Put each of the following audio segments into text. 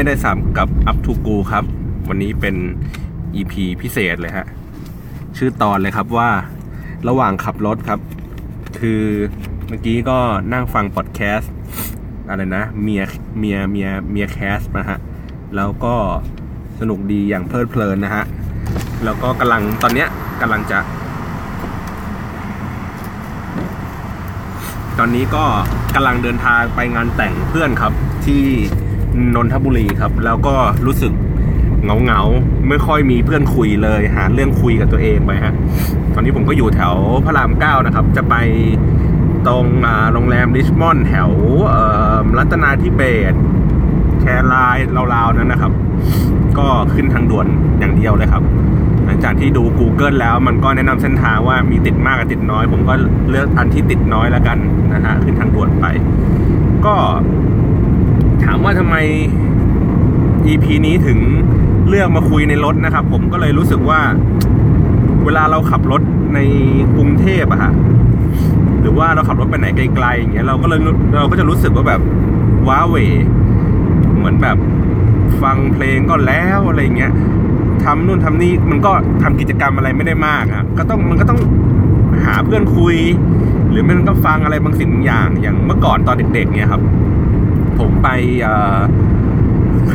ไม่ได้สับกับ Up to Go ครับ วันนี้เป็น EP พิเศษเลยฮะ ชื่อตอนเลยครับว่าระหว่างขับรถครับ คือเมื่อกี้ก็นั่งฟังพอดแคสต์อะไรนะ เมียเมียเมียเมียแคสนะฮะ แล้วก็สนุกดีอย่างเพลิดเพลินนะฮะ แล้วก็กำลังตอนเนี้ยกำลังจะ ตอนนี้ก็กำลังเดินทางไปงานแต่งเพื่อนครับที่ นนทบุรีครับ แล้วก็รู้สึกเหงาเงาไม่ค่อยมีเพื่อนคุยเลย หาเรื่องคุยกับตัวเองไปฮะ ตอนนี้ผมก็อยู่แถวพระรามเก้านะครับ จะไปตรงโรงแรมริชมอนด์แถวรัตนาธิเบศแครายราวๆนั้นนะครับ ก็ขึ้นทางด่วนอย่างเดียวเลยครับ หลังจากที่ดู Google แล้วมันก็แนะนำเส้นทางว่ามีติดมากกับติดน้อย ผมก็เลือกอันที่ติดน้อยแล้วกันนะฮะขึ้นทางด่วนไป ก็ ถามว่าทำไม EP นี้ถึงเลือกมาคุยในรถนะครับ ผมก็เลยรู้สึกว่า เวลาเราขับรถในกรุงเทพอะฮะหรือว่าเราขับรถไปไหนไกลๆอย่างเงี้ยเราก็เลยเราก็จะรู้สึกว่าแบบว้าเวเหมือนแบบฟังเพลงก็แล้วอะไรเงี้ยทำนู่นทำนี่มันก็ทำกิจกรรมอะไรไม่ได้มากอะก็ต้องมันก็ต้องหาเพื่อนคุย หรือมันก็ฟังอะไรบางสิ่งบางอย่างอย่างเมื่อก่อนตอนเด็กๆเนี่ยครับ ผมไป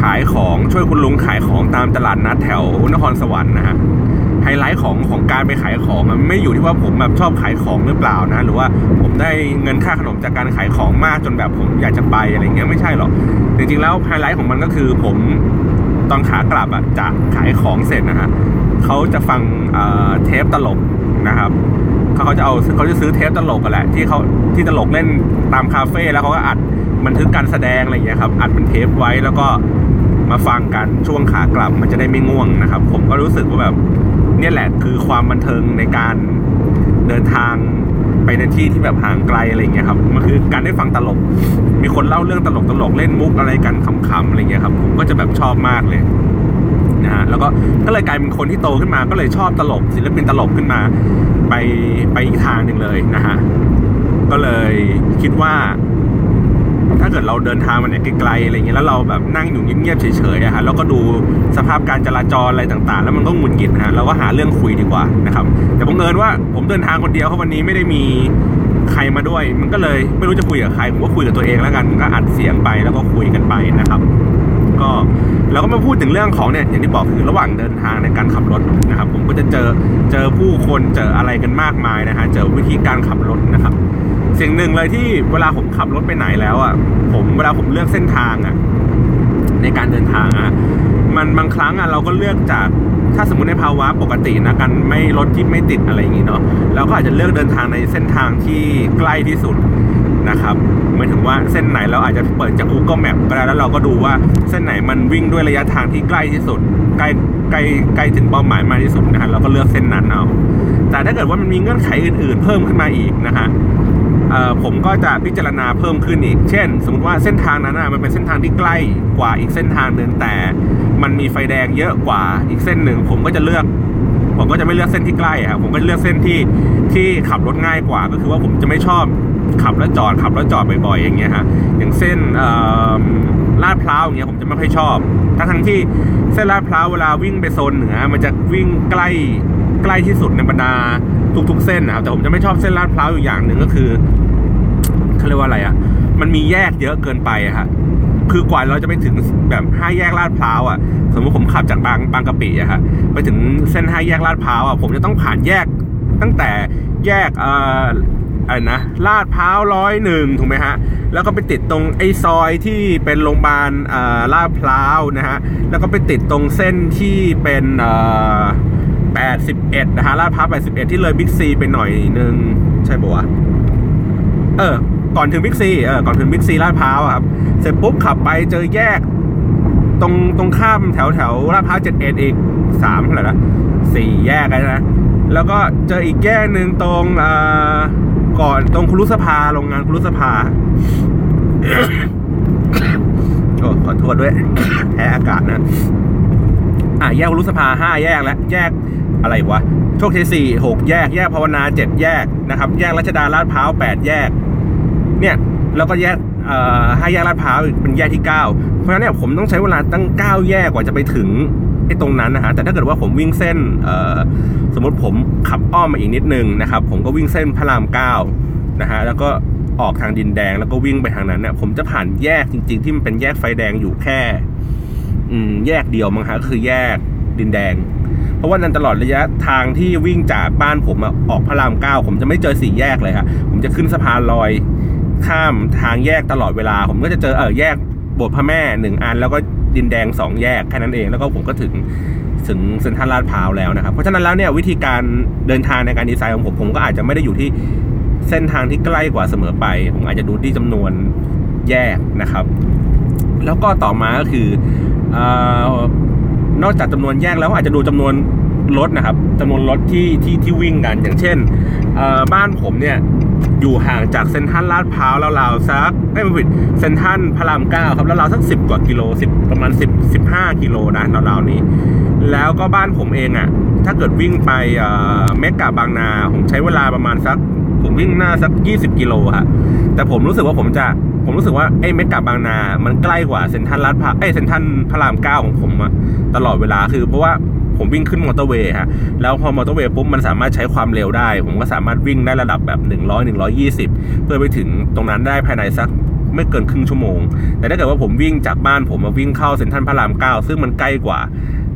ขายของช่วยคุณลุงขายของตามตลาดนัดแถวนครสวรรค์นะฮะไฮไลท์ของของการไปขายของมันไม่อยู่ที่ว่าผมแบบชอบขายของหรือเปล่านะ หรือว่าผมได้เงินค่าขนมจากการขายของมากจนแบบผมอยากจะไปอะไรเงี้ยไม่ใช่หรอกจริงๆแล้วไฮไลท์ของมันก็คือผมตอนขากลับอะจากขายของเสร็จนะฮะเขาจะฟังเทปตลกนะครับเขาเขาจะเอาเขาจะซื้อเทปตลกกันแหละที่เขาที่ตลกเล่นตามคาเฟ่แล้วเขาก็อัด บันทึกการแสดงอะไรอย่างเงี้ยครับอัดเป็นเทปไว้แล้วก็มาฟังกันช่วงขากลับมันจะได้ไม่ง่วงนะครับ ผมก็รู้สึกว่าแบบเนี่ยแหละคือความบันเทิงในการเดินทางไปในที่ที่แบบห่างไกลอะไรอย่างเงี้ยครับมันคือการได้ฟังตลก มีคนเล่าเรื่องตลกตลกเล่นมุกอะไรกันขำๆอะไรอย่างเงี้ยครับผมก็จะแบบชอบมากเลยนะฮะแล้วก็ก็เลยกลายเป็นคนที่โตขึ้นมา ก็เลยชอบตลกศิลปินตลกขึ้นมา ไปไปอีกทางหนึ่งเลยนะฮะก็เลยคิดว่า ถ้าเกิดเราเดินทางมาเนี่ยไกลๆอะไรเงี้ยแล้วเราแบบนั่งอยู่เงียบๆเฉยๆอะฮะแล้วก็ดูสภาพการจราจรอะไรต่างๆ แล้วมันก็หงุดหงิดฮะเราก็หาเรื่องคุยดีกว่านะครับแต่บังเอิญว่าผมเดินทางคนเดียวเพราะวันนี้ไม่ได้มีใครมาด้วย มันก็เลยไม่รู้จะคุยกับใครผมก็คุยกับตัวเองแล้วกันก็อัดเสียงไปแล้วก็คุยกันไปนะครับ ก็เราก็มาพูดถึงเรื่องของเนี่ยอย่างที่บอกคือระหว่างเดินทางในการขับรถนะครับ ผมก็จะเจอเจอผู้คนเจออะไรกันมากมายนะฮะเจอวิธีการขับรถนะครับสิ่งหนึ่งเลยที่เวลาผมขับรถไปไหนแล้วอะผมเวลาผมเลือกเส้นทางอะในการเดินทางอะมันบางครั้งอะเราก็เลือกจากถ้าสมมติในภาวะปกตินะกันไม่รถที่ไม่ติดอะไรอย่างงี้เนาะเราก็อาจจะเลือกเดินทางในเส้นทางที่ใกล้ที่สุด นะครับหมายถึงว่าเส้นไหนเราอาจจะเปิดจาก Google Map ก็ได้แล้วเราก็ดูว่าเส้นไหนมันวิ่งด้วยระยะทางที่ใกล้ที่สุด ใกล้ใกล้ใกล้ถึงเป้าหมายมากที่สุดนะฮะเราก็เลือกเส้นนั้นเอาแต่ถ้าเกิดว่ามันมีเงื่อนไขอื่น ๆ เพิ่มขึ้นมาอีกนะฮะผมก็จะพิจารณาเพิ่มขึ้นอีก เช่น สมมติว่าเส้นทางนั้นนะมันเป็นเส้นทางที่ใกล้กว่าอีกเส้นทางหนึ่งแต่ มันมีไฟแดงเยอะกว่าอีกเส้นหนึ่ง ผมก็จะเลือก ผมก็จะไม่เลือกเส้นที่ใกล้ครับผมก็เลือกเส้นที่ที่ขับรถง่ายกว่า ก็คือว่าผมจะไม่ชอบ ขับแล้วจอดขับแล้วจอดบ่อยๆอย่างเงี้ยฮะอย่างเส้นลาดพร้าวอย่างเงี้ยผมจะไม่ค่อยชอบ ทั้งทั้งที่เส้นลาดพร้าวเวลาวิ่งไปโซนเหนือ มันจะวิ่งใกล้ใกล้ที่สุดในบรรดาทุกๆเส้นนะครับแต่ผมจะไม่ชอบเส้นลาดพร้าวอยู่อย่างหนึ่งก็คือเขาเรียกว่าอะไรอะ มันมีแยกเยอะเกินไปอะฮะคือกว่าเราจะไปถึงแบบห้าแยกลาดพร้าวอะ สมมติผมขับจากบางบางกะปิอะฮะไปถึงเส้นห้าแยกลาดพร้าวอะผมจะต้องผ่านแยกตั้งแต่แยกเอ่อ อะไรนะลาดพร้าวร้อยหนึ่งถูกไหมฮะ แล้วก็ไปติดตรงไอ้ซอยที่เป็นโรงพยาบาลลาดพร้าวนะฮะ แล้วก็ไปติดตรงเส้นที่เป็นเอ่อ81นะฮะลาดพร้าว81 ที่เลยบิ๊กซีไปหน่อยนึง ใช่ปะวะเออ ก่อนถึงบิ๊กซีเออก่อนถึงบิ๊กซีลาดพร้าวครับ เสร็จปุ๊บขับไปเจอแยก ตรงตรงข้ามแถวแถวลาดพร้าวเจ็ดเอ็ดอีกสามอะไรนะสี่แยกเลยนะแล้วก็เจออีกแยกหนึ่งตรงอ่อ ก่อนตรงครุสภาโรงงานครุสภาโอ้ขอโทษด้วยแพ้อากาศนะ อะแยกครุสภาห้าแยกแล้วแยกอะไรวะโชคชัยสี่หกแยก แยกภาวนาเจ็ดแยกนะครับ แยกรัชดาลาดพร้าวแปดแยก เนี่ยแล้วก็แยกอ่อห้าแยกลาดพร้าวเป็นแยกที่ 9 เพราะฉะนั้นเนี่ยผมต้องใช้เวลาตั้ง 9 แยกกว่าจะไปถึง ไอ้ตรงนั้นนะฮะแต่ถ้าเกิดว่าผมวิ่งเส้นเอ่อสมมติผมขับอ้อมมาอีกนิดนึงนะครับ ผมก็วิ่งเส้นพระรามเก้านะฮะแล้วก็ออกทางดินแดงแล้วก็วิ่งไปทางนั้นเนี่ยผมจะผ่านแยกจริง ๆ ที่มันเป็นแยกไฟแดงอยู่แค่แยกเดียวมั้งฮะคือแยกดินแดง เพราะว่านั้นตลอดระยะทางที่วิ่งจากบ้านผมอออกพระรามเก้าผมจะไม่เจอสี่แยกเลยครับผมจะขึ้นสะพานลอยข้ามทางแยกตลอดเวลา ผมก็จะเจอเออแยกโบสถ์พระแม่หนึ่งอัน แล้วก็ ดินแดงสองแยกแค่นั้นเอง แล้วก็ผมก็ถึงถึงเซ็นทรัลลาดพร้าวแล้วนะครับ เพราะฉะนั้นแล้วเนี่ยวิธีการเดินทางในการดีไซน์ของผมผมก็อาจจะไม่ได้อยู่ที่เส้นทางที่ใกล้กว่าเสมอไป ผมอาจจะดูที่จำนวนแยกนะครับ แล้วก็ต่อมาก็คือเอ่อนอกจากจำนวนแยกแล้วอาจจะดูจำนวน รถนะครับจำนวนรถที่ที่ที่วิ่งกัน อย่างเช่นบ้านผมเนี่ยอยู่ห่างจากเซนทัลลาดพร้าวราวๆสักไม่ผิดเซนทัลพระรามเก้าครับแล้วราวๆสักสิบกว่ากิโลสิบประมาณสิบสิบห้ากิโลนะราวๆนี้ แล้วก็บ้านผมเองอะ่ะถ้าเกิดวิ่งไปเมกะบางนาผมใช้เวลาประมาณสักผมวิ่งน่าจะสักยี่สิบกิโลฮะแต่ผมรู้สึกว่าผมจะผมรู้สึกว่าไอ้เมกะบางนา มันใกล้กว่าเซ็นทรัลลาดพร้าวไอ้เซ็นทรัลพระรามเก้าของผมอะตลอดเวลาคือเพราะว่า ผมวิ่งขึ้นมอเตอร์เวย์ฮะแล้วพอมอเตอร์เวย์ปุ๊บมันสามารถใช้ความเร็วได้ ผมก็สามารถวิ่งได้ระดับแบบ 100 120 เพื่อไปถึงตรงนั้นได้ภายในสักไม่เกินครึ่งชั่วโมง แต่ถ้าเกิดว่าผมวิ่งจากบ้านผมมาวิ่งเข้าเซ็นทรัลพระรามเก้าซึ่งมันใกล้กว่า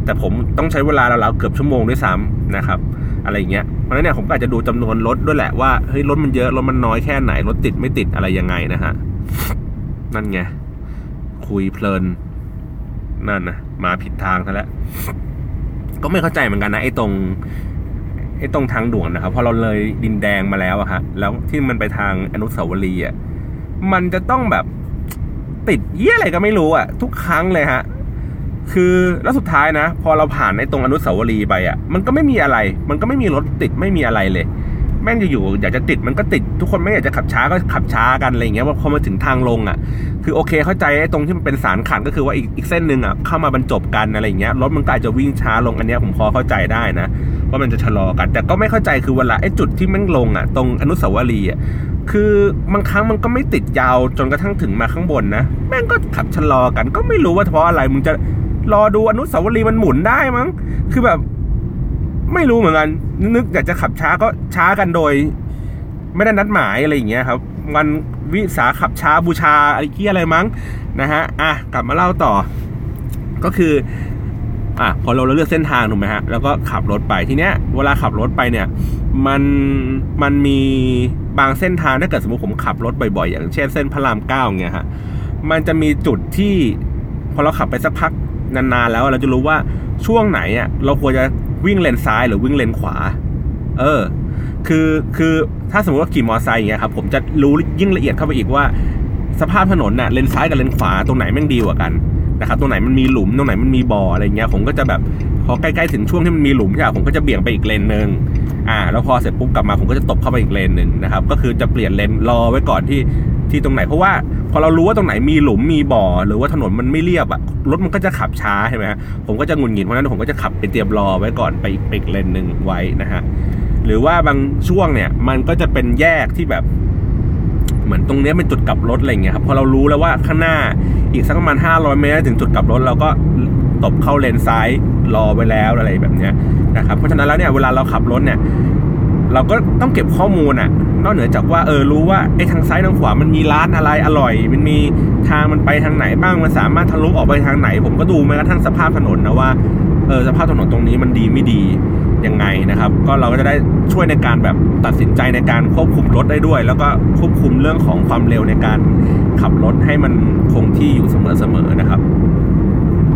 แต่ผมต้องใช้เวลาราวๆเกือบชั่วโมงด้วยซ้ำนะครับอะไรอย่างเงี้ย เพราะฉะนั้นเนี่ยผมก็อาจจะดูจำนวนรถด้วยแหละว่าเฮ้ยรถมันเยอะรถมันน้อยแค่ไหนรถติดไม่ติดอะไรยังไงนะฮะนั่นไงคุยเพลินนั่นนะมาผิดทางซะแล้ว ก็ไม่เข้าใจเหมือนกันนะไอ้ตรงไอ้ตรงทางด่วนนะครับพอเราเลยดินแดงมาแล้วอะฮะแล้วที่มันไปทางอนุสาวรีย์อะมันจะต้องแบบติดเยี่ยอะไรก็ไม่รู้อะทุกครั้งเลยฮะคือแล้วสุดท้ายนะ พอเราผ่านไอ้ตรงอนุสาวรีย์ไปอะมันก็ไม่มีอะไร มันก็ไม่มีรถติดไม่มีอะไรเลย แม่งจะอยู่อยากจะติดมันก็ติดทุกคนไม่อยากจะขับช้าก็ขับช้ากันอะไรอย่างเงี้ยว่าพอมาถึงทางลงอะ คือโอเคเข้าใจไอ้ตรงที่มันเป็นสารขันก็คือว่าอีกอีกเส้นหนึ่งอะเข้ามาบรรจบกันอะไรอย่างเงี้ยรถมันก็อาจจะวิ่งช้าลงอันเนี้ยผมพอเข้าใจได้นะว่ามันจะชะลอกัน แต่ก็ไม่เข้าใจคือเวลาไอ้จุดที่แม่งลงอะ ตรงอนุสาวรีย์อะคือบางครั้งมันก็ไม่ติดยาวจนกระทั่งถึงมาข้างบนนะแม่งก็ขับชะลอกัน ก็ไม่รู้ว่าเพราะอะไรมึงจะรอดูอนุสาวรีย์มันหมุนได้มั้ง คือแบบ ไม่รู้เหมือนกัน นึกอยากจะขับช้าก็ช้ากันโดย ไม่ได้นัดหมายอะไรอย่างเงี้ยครับ วันวิสาขับช้าบูชาอะไรเกี้ยอะไรมั้งนะฮะอะกลับมาเล่าต่อ ก็คืออะพอเราเลือกเส้นทางถูกไหมฮะแล้วก็ขับรถไปทีเนี้ยเวลาขับรถไปเนี่ย มันมันมีบางเส้นทางถ้าเกิดสมมติผมขับรถบ่อยๆอย่างเช่นเส้นพระรามเก้าเงี้ยฮะมันจะมีจุดที่พอเราขับไปสักพักนานๆแล้วเราจะรู้ว่าช่วงไหนอะเราควรจะ วิ่งเลนซ้ายหรือวิ่งเลนขวา เออ คือคือถ้าสมมติว่าขี่มอเตอร์ไซค์อย่างเงี้ยครับผมจะรู้ยิ่งละเอียดเข้าไปอีกว่า สภาพถนนน่ะเลนซ้ายกับเลนขวาตรงไหนแม่งดีกว่ากันนะครับตรงไหนมันมีหลุมตรงไหนมันมีบ่ออะไรเงี้ยผมก็จะแบบ อใกล้ๆถึงช่วงที่มันมีหลุมใช่ไหมผมก็จะเบี่ยงไปอีกเลนหนึ่งอ่า แล้วพอเสร็จปุ๊บกลับมาผมก็จะตบเข้าไปอีกเลนหนึ่งนะครับ ก็คือจะเปลี่ยนเลนรอไว้ก่อนที่ที่ตรงไหนเพราะว่าพอเรารู้ว่าตรงไหนมีหลุมมีบ่อ หรือว่าถนนมันไม่เรียบอะรถมันก็จะขับช้าใช่ไหมฮะผมก็จะงุนหงิดเพราะนั้นผมก็จะขับไปเตรียมรอไว้ก่อนไปอีกอีกเลนหนึ่งไว้นะฮะหรือว่าบางช่วงเนี่ยมันก็จะเป็นแยกที่แบบเหมือนตรงเนี้ยเป็นจุดกลับรถอะไรเงี้ยครับพอเรารู้แล้วว่าข้างหน้าอีกสักประมาณ500 เมตรถึงจุดกลับรถเราก็ ตบเข้าเลนซ้ายรอไว้แล้วอะไรแบบเนี้ยนะครับเพราะฉะนั้นแล้วเนี่ยเวลาเราขับรถเนี่ยเราก็ต้องเก็บข้อมูลอะนอกเหนือจากว่าเออรู้ว่าไอ้ทางซ้ายทางขวามันมีร้านอะไรอร่อย มันมีทางมันไปทางไหนบ้างมันสามารถทะลุออกไปทางไหน ผมก็ดูแม้กระทั่งสภาพถนนนะว่าเออสภาพถนนตรงนี้มันดีไม่ดียังไงนะครับ ก็เราก็จะได้ช่วยในการแบบตัดสินใจในการควบคุมรถได้ด้วย แล้วก็ควบคุมเรื่องของความเร็วในการขับรถให้มันคงที่อยู่เสมอๆนะครับ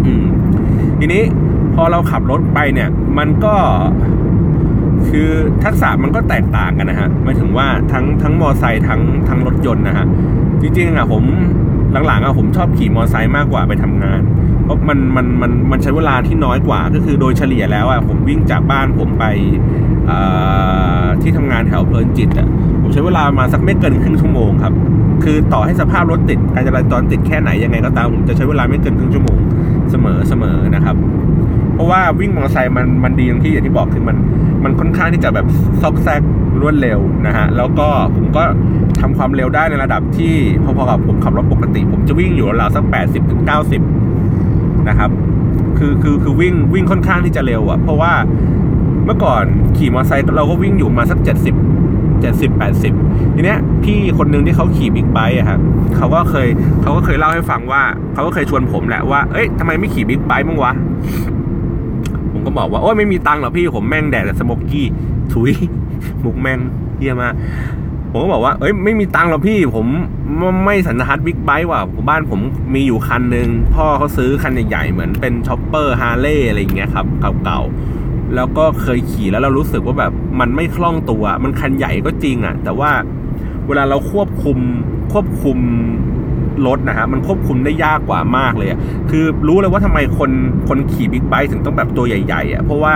อืม ทีนี้พอเราขับรถไปเนี่ย มันก็คือทักษะมันก็แตกต่างกันนะฮะหมายถึงว่าทั้งทั้งมอไซค์ทั้งทั้งรถยนต์นะฮะจริงๆอะผมหลังๆอะผมชอบขี่มอไซค์มากกว่าไปทำงาน เพราะมันมันมันมันใช้เวลาที่น้อยกว่า ก็คือโดยเฉลี่ยแล้วอะผมวิ่งจากบ้านผมไปที่ทำงานแถวเพลินจิตอะผมใช้เวลามาสักไม่เกินครึ่งชั่วโมงครับ คือต่อให้สภาพรถติดการจราจรติดแค่ไหนยังไงก็ตามผมจะใช้เวลาไม่เกินครึ่งชั่วโมง เสมอเสมอนะครับ เพราะว่าวิ่งมอเตอร์ไซค์มันมันดีตรงที่อย่างที่บอกคือมันมันค่อนข้างที่จะแบบซอกแซกรวดเร็วนะฮะแล้วก็ผมก็ทำความเร็วได้ในระดับที่พอๆกับผมขับรถปกติ ผมจะวิ่งอยู่ราวสักแปดสิบถึงเก้าสิบนะครับคือคือคือวิ่งวิ่งค่อนข้างที่จะเร็วอะ่ะเพราะว่าเมื่อก่อนขี่มอเตอร์ไซค์เราก็วิ่งอยู่มาสักเจ็ดสิบ เจ็ดสิบแปดสิบทีเนี้ยพี่คนนึงที่เขาขี่บิ๊กไบค์อะครับเขาก็เคยเขาก็เคยเล่าให้ฟังว่าเขาก็เคยชวนผมแหละว่าเอ้ยทำไมไม่ขี่บิ๊กไบค์มั้งวะผมก็บอกว่าโอ้ยไม่มีตังค์หรอกพี่ผมแม่งแดกแต่สโมกกี้ถุยมุกแม่งเหี้ยมากผมก็บอกว่า เอ้ย ไม่มีตังค์หรอกพี่ ผมไม่สันทัดบิ๊กไบค์ว่ะบ้านผมมีอยู่คันหนึ่งพ่อเขาซื้อคันใหญ่ๆ เหมือนเป็น chopper Harley อะไรอย่างเงี้ยครับ เก่าๆ แล้วก็เคยขี่แล้วเรารู้สึกว่าแบบมันไม่คล่องตัว มันคันใหญ่ก็จริงอะ แต่ว่าเวลาเราควบคุมควบคุมรถนะฮะมันควบคุมได้ยากกว่ามากเลยอะคือรู้เลยว่าทำไมคนคนขี่บิ๊กไบค์ถึงต้องแบบตัวใหญ่ๆอะเพราะว่า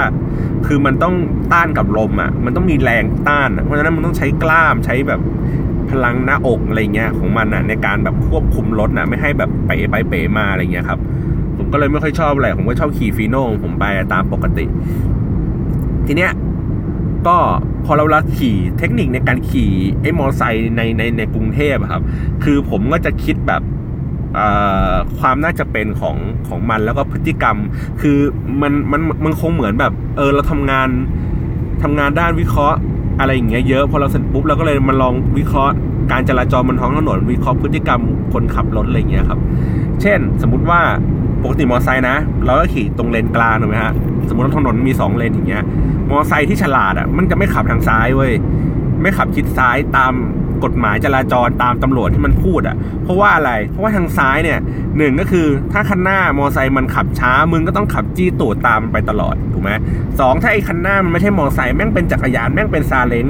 คือมันต้องต้านกับลมอะ มันต้องมีแรงต้านเพราะฉะนั้นมันต้องใช้กล้ามใช้แบบพลังหน้าอกอะไรเงี้ยของมันอะในการแบบควบคุมรถนะไม่ให้แบบเป๋ไปเป๋มาอะไรเงี้ยครับ ผมก็เลยไม่ค่อยชอบอะไรผมก็ชอบขี่ฟีโน่ผมไปตามปกติ ทีเนี้ยก็พอเราละขี่เทคนิคในการขี่ไอ้มอเตอร์ไซค์ในในในกรุงเทพครับ คือผมก็จะคิดแบบความน่าจะเป็นของของมันแล้วก็พฤติกรรม คือมันมันมันคงเหมือนแบบ เออเราทำงานทำงานด้านวิเคราะห์อะไรอย่างเงี้ยเยอะพอเราเสร็จปุ๊บเราก็เลยมาลองวิเคราะห์ การจราจรบนท้องถนนวิเคราะห์พฤติกรรมคนขับรถอะไรอย่างเงี้ยครับ เช่น สมมุติว่า ปกติมอเตอร์ไซค์นะ เราก็ขี่ตรงเลนกลางถูกไหมฮะ สมมติว่าถนนมี2เลนอย่างเงี้ย มอเตอร์ไซค์ที่ฉลาดอะ มันจะไม่ขับทางซ้ายเว้ย ไม่ขับชิดซ้ายตามกฎหมายจราจรตามตำรวจที่มันพูดอะ เพราะว่าอะไร เพราะว่าทางซ้ายเนี่ยหนึ่งก็คือถ้าคันหน้ามอเตอร์ไซค์มันขับช้า มึงก็ต้องขับจี้ตูดตามไปตลอดถูกไหมสองถ้าไอ้คันหน้ามันไม่ใช่มอเตอร์ไซค์แม่งเป็นจักรยานแม่งเป็นซาเล้ง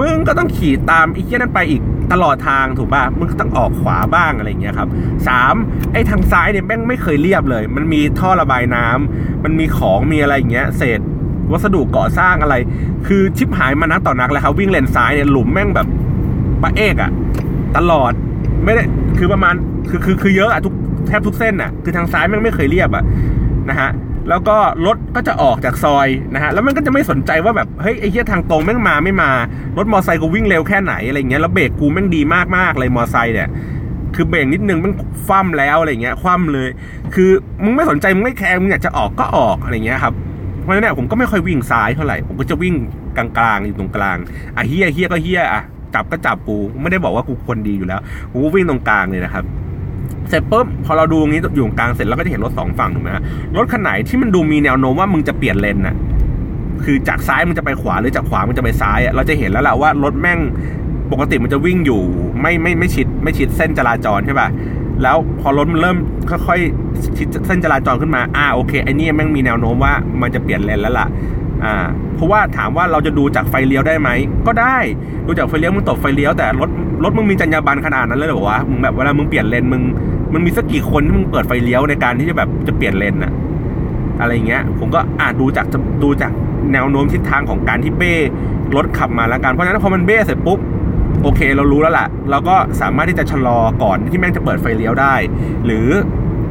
มึงก็ต้องขี่ตามไอีกแค่นั้นไปอีกตลอดทางถูกป่ะมึงต้องออกขวาบ้างอะไรเงี้ยครับสามไอ้ทางซ้ายเนี่ยแม่งไม่เคยเรียบเลย มันมีท่อระบายน้ำมันมีของมีอะไรเงี้ยเศษวัสดุก่อสร้างอะไร คือชิปหายมานักต่อนักแล้วครับวิ่งเลนซ้ายเนี่ยหลุมแม่งแบบปะเอกอะตลอดไม่ได้คือประมาณคือคือคือเยอะอะทุกแทบทุกเส้นอะคือทางซ้ายแม่งไม่เคยเรียบอะนะฮะ แล้วก็รถก็จะออกจากซอยนะฮะแล้วมันก็จะไม่สนใจว่าแบบเฮ้ยไอ้เหี้ยทางตรงแม่งมาไม่มารถมอไซค์กูวิ่งเร็วแค่ไหนอะไรเงี้ยแล้วเบรกกูแม่งดีมากๆเลยมอไซค์เนี่ยคือเบรกนิดนึงมันคว่ำแล้วอะไรเงี้ยคว่ำเลย คือมึงไม่สนใจมึงไม่แคร์มึงอยากจะออกก็ออกอะไรเงี้ยครับเพราะฉะนั้นผมก็ไม่ค่อยวิ่งซ้ายเท่าไหร่ผมก็จะวิ่งกลางๆอยู่ตรงกลางอะเฮียเฮียก็เฮียอะจับก็จับกูไม่ได้บอกว่ากูคนดีอยู่แล้วกูวิ่งตรงกลางเลยนะครับ เสร็จปุ๊บพอเราดูงี้อยู่กลางเสร็จเราก็จะเห็นรถสองฝั่งถูกไหมฮะรถคันไหนที่มันดูมีแนวโน้มว่ามึงจะเปลี่ยนเลนน่ะคือจากซ้ายมันจะไปขวาหรือจากขวามันจะไปซ้ายอะเราจะเห็นแล้วแหละว่ารถแม่งปกติมันจะวิ่งอยู่ ไม่ไม่ไม่ชิดไม่ชิดเส้นจราจรใช่ป่ะแล้วพอรถมันเริ่มค่อยๆชิดเส้นจราจรขึ้นมาอ่าโอเคไอ้นี่แม่งมีแนวโน้มว่ามันจะเปลี่ยนเลนแล้วล่ะอ่าเพราะว่าถามว่าเราจะดูจากไฟเลี้ยวได้ไหมก็ได้ดูจากไฟเลี้ยวมึงตบไฟเลี้ยวแต่รถรถมึงมีจรรยาบรรณขนาดนั้นเลยหรอวะมึงแบบเวลามึงเปลี่ยนเลนมึง มันมีสักกี่คนที่มึงเปิดไฟเลี้ยวในการที่จะแบบจะเปลี่ยนเลนอะอะไรเงี้ย ผมก็อ่าดูจากดูจากแนวโน้มทิศทางของการที่เบ้รถขับมาแล้วกันเพราะฉะนั้นพอมันเบ้เสร็จปุ๊บโอเคเรารู้แล้วล่ะ เราก็สามารถที่จะชะลอก่อนที่แม่งจะเปิดไฟเลี้ยวได้ หรือ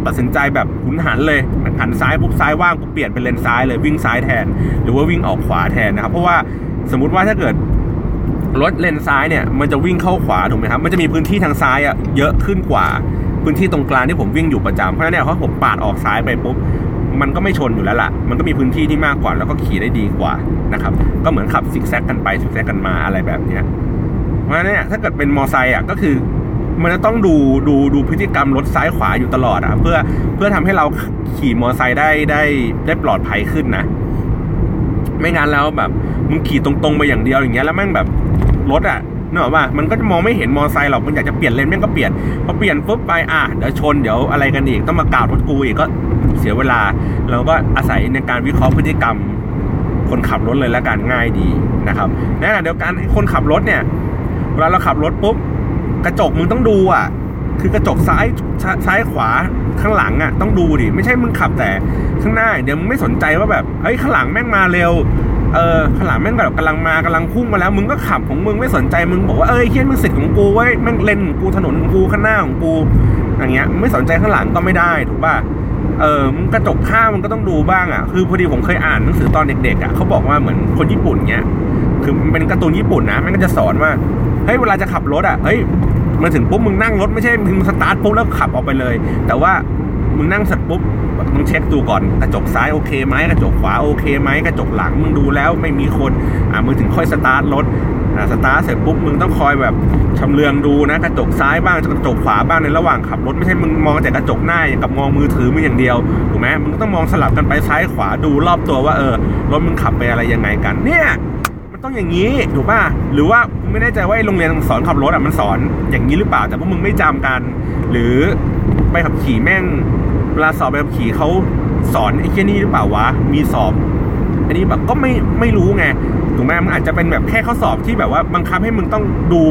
ตัดสินใจแบบหุนหันเลยหันซ้ายปุ๊บซ้ายว่างกูเปลี่ยนเป็นเลนซ้ายเลยวิ่งซ้ายแทน หรือว่าวิ่งออกขวาแทนนะครับ เพราะว่าสมมุติว่าถ้าเกิดรถเลนซ้ายเนี่ยมันจะวิ่งเข้าขวาถูกไหมครับมันจะมีพื้นที่ทางซ้ายอะเยอะขึ้นกว่า พื้นที่ตรงกลางที่ผมวิ่งอยู่ประจำเพราะฉะนั้นเนี่ยพอผมปาดออกซ้ายไปปุ๊บมันก็ไม่ชนอยู่แล้วล่ะ มันก็มีพื้นที่ที่มากกว่าแล้วก็ขี่ได้ดีกว่านะครับ ก็เหมือนขับซิกแซกกันไปซิกแซกกันมาอะไรแบบเนี้ยเพราะฉะนั้นเนี่ยถ้าเกิดเป็นมอไซค์อะก็คือมันจะต้องดูดูดูพฤติกรรมรถซ้ายขวาอยู่ตลอดอะเพื่อเพื่อทำให้เราขี่มอไซค์ได้ได้ได้ปลอดภัยขึ้นนะ ไม่งั้นแล้วแบบมึงขี่ตรงๆไปอย่างเดียวอย่างเงี้ยแล้วแม่งแบบรถอะ นออกป่ะมันก็จะมองไม่เห็นมอไซค์หรอกมันอยากจะเปลี่ยนเลนแม่งก็เปลี่ยนพอเปลี่ยนปุ๊บไปอะเดี๋ยวชนเดี๋ยวอะไรกันอีกต้องมากล่าวรถกูอีกก็เสียเวลา เราก็อาศัยในการวิเคราะห์พฤติกรรม คนขับรถเลยละกันง่ายดีนะครับในขณะเดียวกันคนขับรถเนี่ยเวลาเราขับรถปุ๊บกระจกมึงต้องดูอะคือกระจกซ้ายซ้ายขวาข้างหลังอะต้องดูดิไม่ใช่มึงขับแต่ข้างหน้าเดี๋ยวมึงไม่สนใจว่าแบบเฮ้ยข้างหลังแม่งมาเร็ว เออขลาแม่งแบบกำลังมากำลังพุ่งมาแล้ว มึงก็ขับของมึงไม่สนใจมึงบอกว่าเอ้ยเฮียมึงสิทธิ์ของกูไว้แม่งเลนของกูถนนของกูข้างหน้าของกู อย่างเงี้ยไม่สนใจข้างหลังก็ไม่ได้ถูกป่ะเออมึงกระจกข้างมันก็ต้องดูบ้างอะคือพอดีผมเคยอ่านหนังสือตอนเด็กๆอะเขาบอกว่าเหมือนคนญี่ปุ่นเงี้ยคือมันเป็นการ์ตูนญี่ปุ่นนะแม่งก็จะสอนว่าเฮ้ยเวลาจะขับรถอะเฮ้ยมาถึงปุ๊บมึงนั่งรถไม่ใช่มึงสตาร์ทปุ๊บแล้วขับออกไปเลย แต่ว่ามึงนั่งเสร็จปุ๊บ มึงเช็คดูก่อนกระจกซ้ายโอเคไหมกระจกขวาโอเคไหมกระจกหลังมึงดูแล้วไม่มีคนอ่ามึงถึงค่อยสตาร์ทรถอ่าสตาร์ทเสร็จปุ๊บมึงต้องคอยแบบชำเลืองดูนะกระจกซ้ายบ้างกระจกขวาบ้างในระหว่างขับรถไม่ใช่มึงมองแต่กระจกหน้าอย่างกับมองมือถือมึงอย่างเดียวถูกไหมมึงต้องมองสลับกันไปซ้ายขวาดูรอบตัวว่าเออรถมึงขับไปอะไรยังไงกันเนี่ยมันต้องอย่างนี้ถูกป่ะหรือว่าไม่แน่ใจว่าไอโรงเรียนสอนขับรถอะมันสอนอย่างนี้หรือเปล่า แต่พวกมึงไม่จำกัน หรือ ไปขับขี่แม่งเวลาสอบไปขับขี่เขาสอนไอ้แค่นี้หรือเปล่าวะมีสอบ อันนี้แบบก็ไม่ไม่รู้ไงถูกไหมมันอาจจะเป็นแบบแค่ข้อสอบที่แบบว่าบังคับให้มึงต้องดู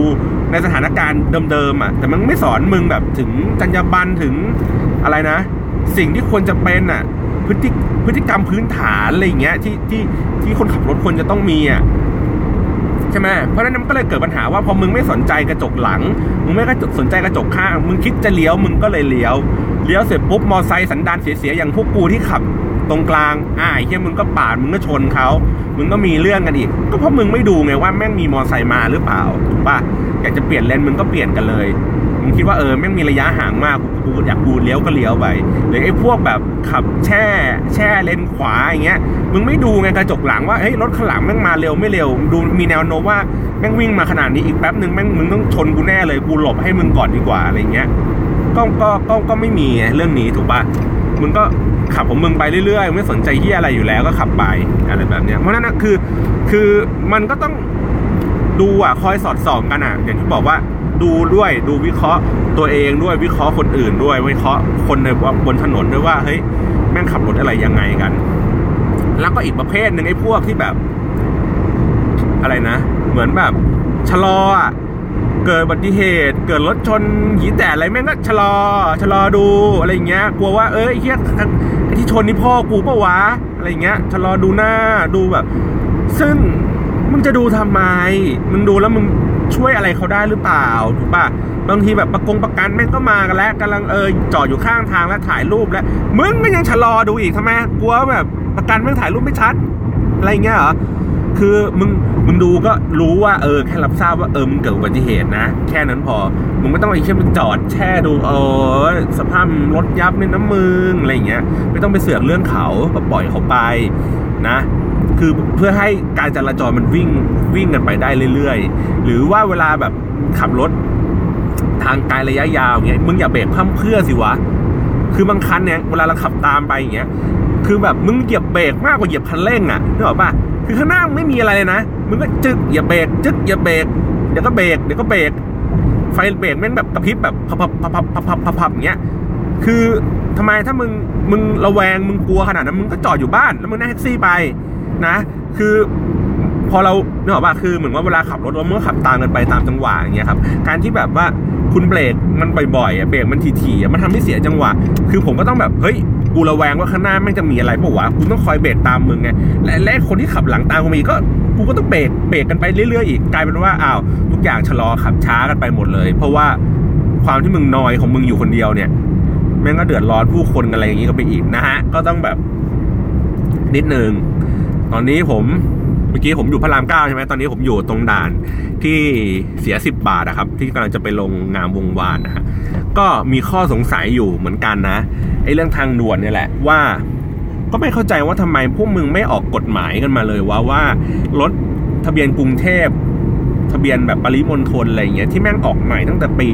ในสถานการณ์เดิมๆอะ แต่มันไม่สอนมึงแบบถึงจรรยาบรรณถึงอะไรนะ สิ่งที่ควรจะเป็นอะพฤติพฤติกรรมพื้นฐานอะไรอย่างเงี้ยที่ที่ที่คนขับรถควรจะต้องมีอะ ใช่ไหมเพราะนั้นมันก็เลยเกิดปัญหาว่าพอมึงไม่สนใจกระจกหลัง มึงไม่ก็สนใจกระจกข้าง มึงคิดจะเลี้ยวมึงก็เลยเลี้ยวเลี้ยวเสร็จปุ๊บมอไซค์สันดานเสียๆอย่างพวกกูที่ขับตรงกลางอ่าเฮียมึงก็ปาดมึงก็ชนเขามึงก็มีเรื่องกันอีก ก็เพราะมึงไม่ดูไงว่าแม่งมีมอไซค์มาหรือเปล่าถูกป่ะอยากจะเปลี่ยนเลนมึงก็เปลี่ยนกันเลย มึงคิดว่าเออแม่งมีระยะห่างมากกูอยากกูเลี้ยวก็เลี้ยวไปหรือไอ้พวกแบบขับแช่แช่เลนขวาอย่างเงี้ยมึงไม่ดูไงกระจกหลังว่าเฮ้ยรถข้างหลังแม่งมาเร็วไม่เร็ว ดูมีแนวโน้มว่าแม่งวิ่งมาขนาดนี้อีกแป๊บหนึ่งแม่งมึงต้องชนกูแน่เลยกูหลบให้มึงก่อนดีกว่าอะไรเงี้ยก็ก็ก็ก็ไม่มีเรื่องนี้ถูกป่ะมึงก็ขับของมึงไปเรื่อยๆไม่สนใจที่อะไรอยู่แล้วก็ขับไปอะไรแบบเนี้ยเพราะนั้นนะคือคือมันก็ต้องดูอะคอยสอดส่องกันอะ อย่างที่บอกว่า ดูด้วยดูวิเคราะห์ตัวเองด้วยวิเคราะห์คนอื่นด้วย วิเคราะห์คนในบนถนนด้วยว่าเฮ้ยแม่งขับรถอะไรยังไงกัน แล้วก็อีกประเภทหนึ่งไอ้พวกที่แบบ อะไรนะ เหมือนแบบชะลออะเกิดอุบัติเหตุ เกิดรถชนหีแตกอะไรแม่งก็ชะลอชะลอดูอะไรอย่างเงี้ย กลัวว่าเอ้ยเฮียที่ชนนี่พ่อกูปะวะอะไรอย่างเงี้ยชะลอดูหน้าดูแบบ ซึ่งมึงจะดูทำไม มึงดูแล้วมึง ช่วยอะไรเขาได้หรือเปล่าถูกป่ะบางทีแบบประกงประกันแม่งก็มากันแล้วกำลังเออจอดอยู่ข้างทางแล้วถ่ายรูปแล้วมึงก็ยังชะลอดูอีกทำไมกลัวแบบประกันแม่งถ่ายรูปไม่ชัดอะไรเงี้ยเหรอคือมึงมึงดูก็รู้ว่าเออแค่รับทราบว่าเออมึงเกิดอุบัติเหตุนะ แค่นั้นพอมึงไม่ต้องไปเชื่อมจอดแช่ดูเออสภาพรถยับในน้ำมึงอะไรเงี้ย ไม่ต้องไปเสือกเรื่องเขาก็ปล่อยเขาไปนะ คือเพื่อให้การจราจรมันวิ่งวิ่งกันไปได้เรื่อยๆ หรือว่าเวลาแบบขับรถทางไกลระยะยาวเงี้ยมึงอย่าเบรกพั่มเพื่อสิวะ คือบางคันเนี่ยเวลาเราขับตามไปอย่างเงี้ย คือแบบมึงเหยียบเบรกมากกว่าเหยียบคันเร่งอะนึกออกปะคือข้างหน้าไม่มีอะไรเลยนะ มึงก็จึ๊กอย่าเบรกจึ๊กอย่าเบรกเดี๋ยวก็เบรกเดี๋ยวก็เบรกไฟเบรกแม่งแบบกระพริบแบบพับพับพับพับพับพับพับอย่างเงี้ย คือทำไมถ้ามึงมึงระแวงมึงกลัวขนาดนั้นมึงก็จอดอยู่บ้านแล้วมึงนั่งแท็กซี่ไป นะ คือพอเราเนกออกป่ะคือเหมือนว่าเวลาขับรถเราเมื่อขับตามกันไปตามจังหวะอย่างเงี้ยครับ การที่แบบว่าคุณเบรกมันบ่อยๆอะเบรกมันถี่ๆมันทำให้เสียจังหวะ คือผมก็ต้องแบบเฮ้ยกูระแวงว่าข้างหน้าแม่งจะมีอะไรปะวะกูต้องคอยเบรกตามมึงไงและและคนที่ขับหลังตามกูมาอีกก็กูก็ต้องเบรกเบรกกันไปเรื่อยๆอีกกลายเป็นว่าอ้าวทุกอย่างชะลอขับช้ากันไปหมดเลย เพราะว่าความที่มึงนอยของมึงอยู่คนเดียวเนี่ยแม่งก็เดือดร้อนผู้คนอะไรอย่างนี้ก็ไปอีกนะฮะก็ต้องแบบนิดนึง ตอนนี้ผมเมื่อกี้ผมอยู่พระรามเก้าใช่ไหมตอนนี้ผมอยู่ตรงด่านที่เสียสิบบาทนะครับ ที่กำลังจะไปลงงามวงวานนะฮะก็มีข้อสงสัยอยู่เหมือนกันนะไอ้เรื่องทางด่วนเนี่ยแหละว่า ก็ไม่เข้าใจว่าทำไมพวกมึงไม่ออกกฎหมายกันมาเลยว่าว่ารถทะเบียนกรุงเทพทะเบียนแบบปริมณฑลอะไรเงี้ยที่แม่งออกใหม่ตั้งแต่ปี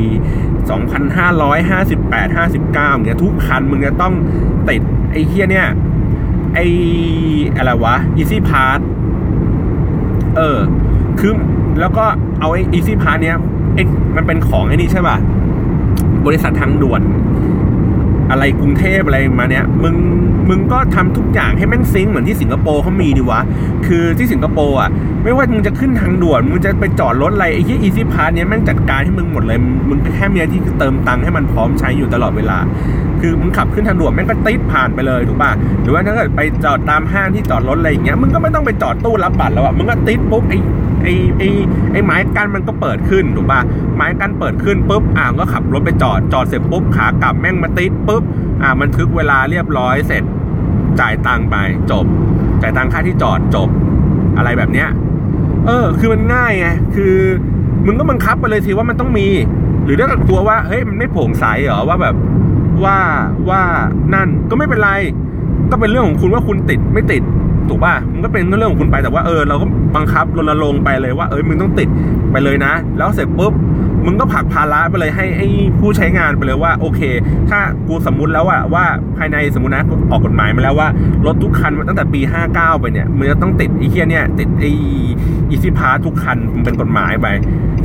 2558 59เงี้ยทุกคันมึงจะต้องติดไอ้เฮียเนี่ย ไออะไรวะ Easy Pass เออ คือแล้วก็เอาไอ Easy Pass เนี้ยไอมันเป็นของไอ้นี่ใช่ป่ะ บริษัททางด่วน อะไรกรุงเทพอะไรมาเนี้ย มึง มึงก็ทำทุกอย่างให้แม่งซิงค์เหมือนที่สิงคโปร์เขามีดีวะ คือที่สิงคโปร์อะ ไม่ว่ามึงจะขึ้นทางด่วน มึงจะไปจอดรถอะไรไอ้ที่อีซี่พาสเนี้ยแม่งจัดการให้มึงหมดเลย มึงแค่มีหน้าที่คือเติมตังค์ให้มันพร้อมใช้อยู่ตลอดเวลา คือมึงขับขึ้นทางด่วนแม่งก็ติดผ่านไปเลยถูกป่ะ หรือว่าถ้าเกิดไปจอดตามห้างที่จอดรถอะไรอย่างเงี้ย มึงก็ไม่ต้องไปจอดตู้รับบัตรแล้วอะ มึงก็ติดปุ๊บไอ้ ไอ้ไอ้ไอ้ไม้กั้นมันก็เปิดขึ้นถูกป่ะไม้กั้นเปิดขึ้นปุ๊บอ่าก็ขับรถไปจอดจอดเสร็จปุ๊บขากลับแม่งมาติดปุ๊บอ่ามันทึกเวลาเรียบร้อยเสร็จ จ่ายตังค์ไปจบ จ่ายตังค่าที่จอดจบ อะไรแบบเนี้ยเออ คือมันง่ายไงคือมึงก็บังคับไปเลยสิว่ามันต้องมี หรือถ้าเกิดกลัวว่าเฮ้ยมันไม่โปร่งใสเหรอว่าแบบว่าว่านั่นก็ไม่เป็นไร ก็เป็นเรื่องของคุณว่าคุณติดไม่ติด ถูกป่ะมันก็เป็นเรื่องของคุณไปแต่ว่าเออเราก็บังคับรณรงค์ไปเลยว่าเอ้ยมึงต้องติดไปเลยนะ แล้วเสร็จปุ๊บมึงก็ผลักภาระไปเลยให้ให้ผู้ใช้งานไปเลยว่าโอเค ถ้ากูสมมุติแล้วอะว่าภายในสมมตินะออกกฎหมายมาแล้วว่ารถทุกคันตั้งแต่ปี 59 ไปเนี่ยมึงจะต้องติดไอ้เคียเนี่ยติดไอ้อีซิพาทุกคันมันเป็นกฎหมายไป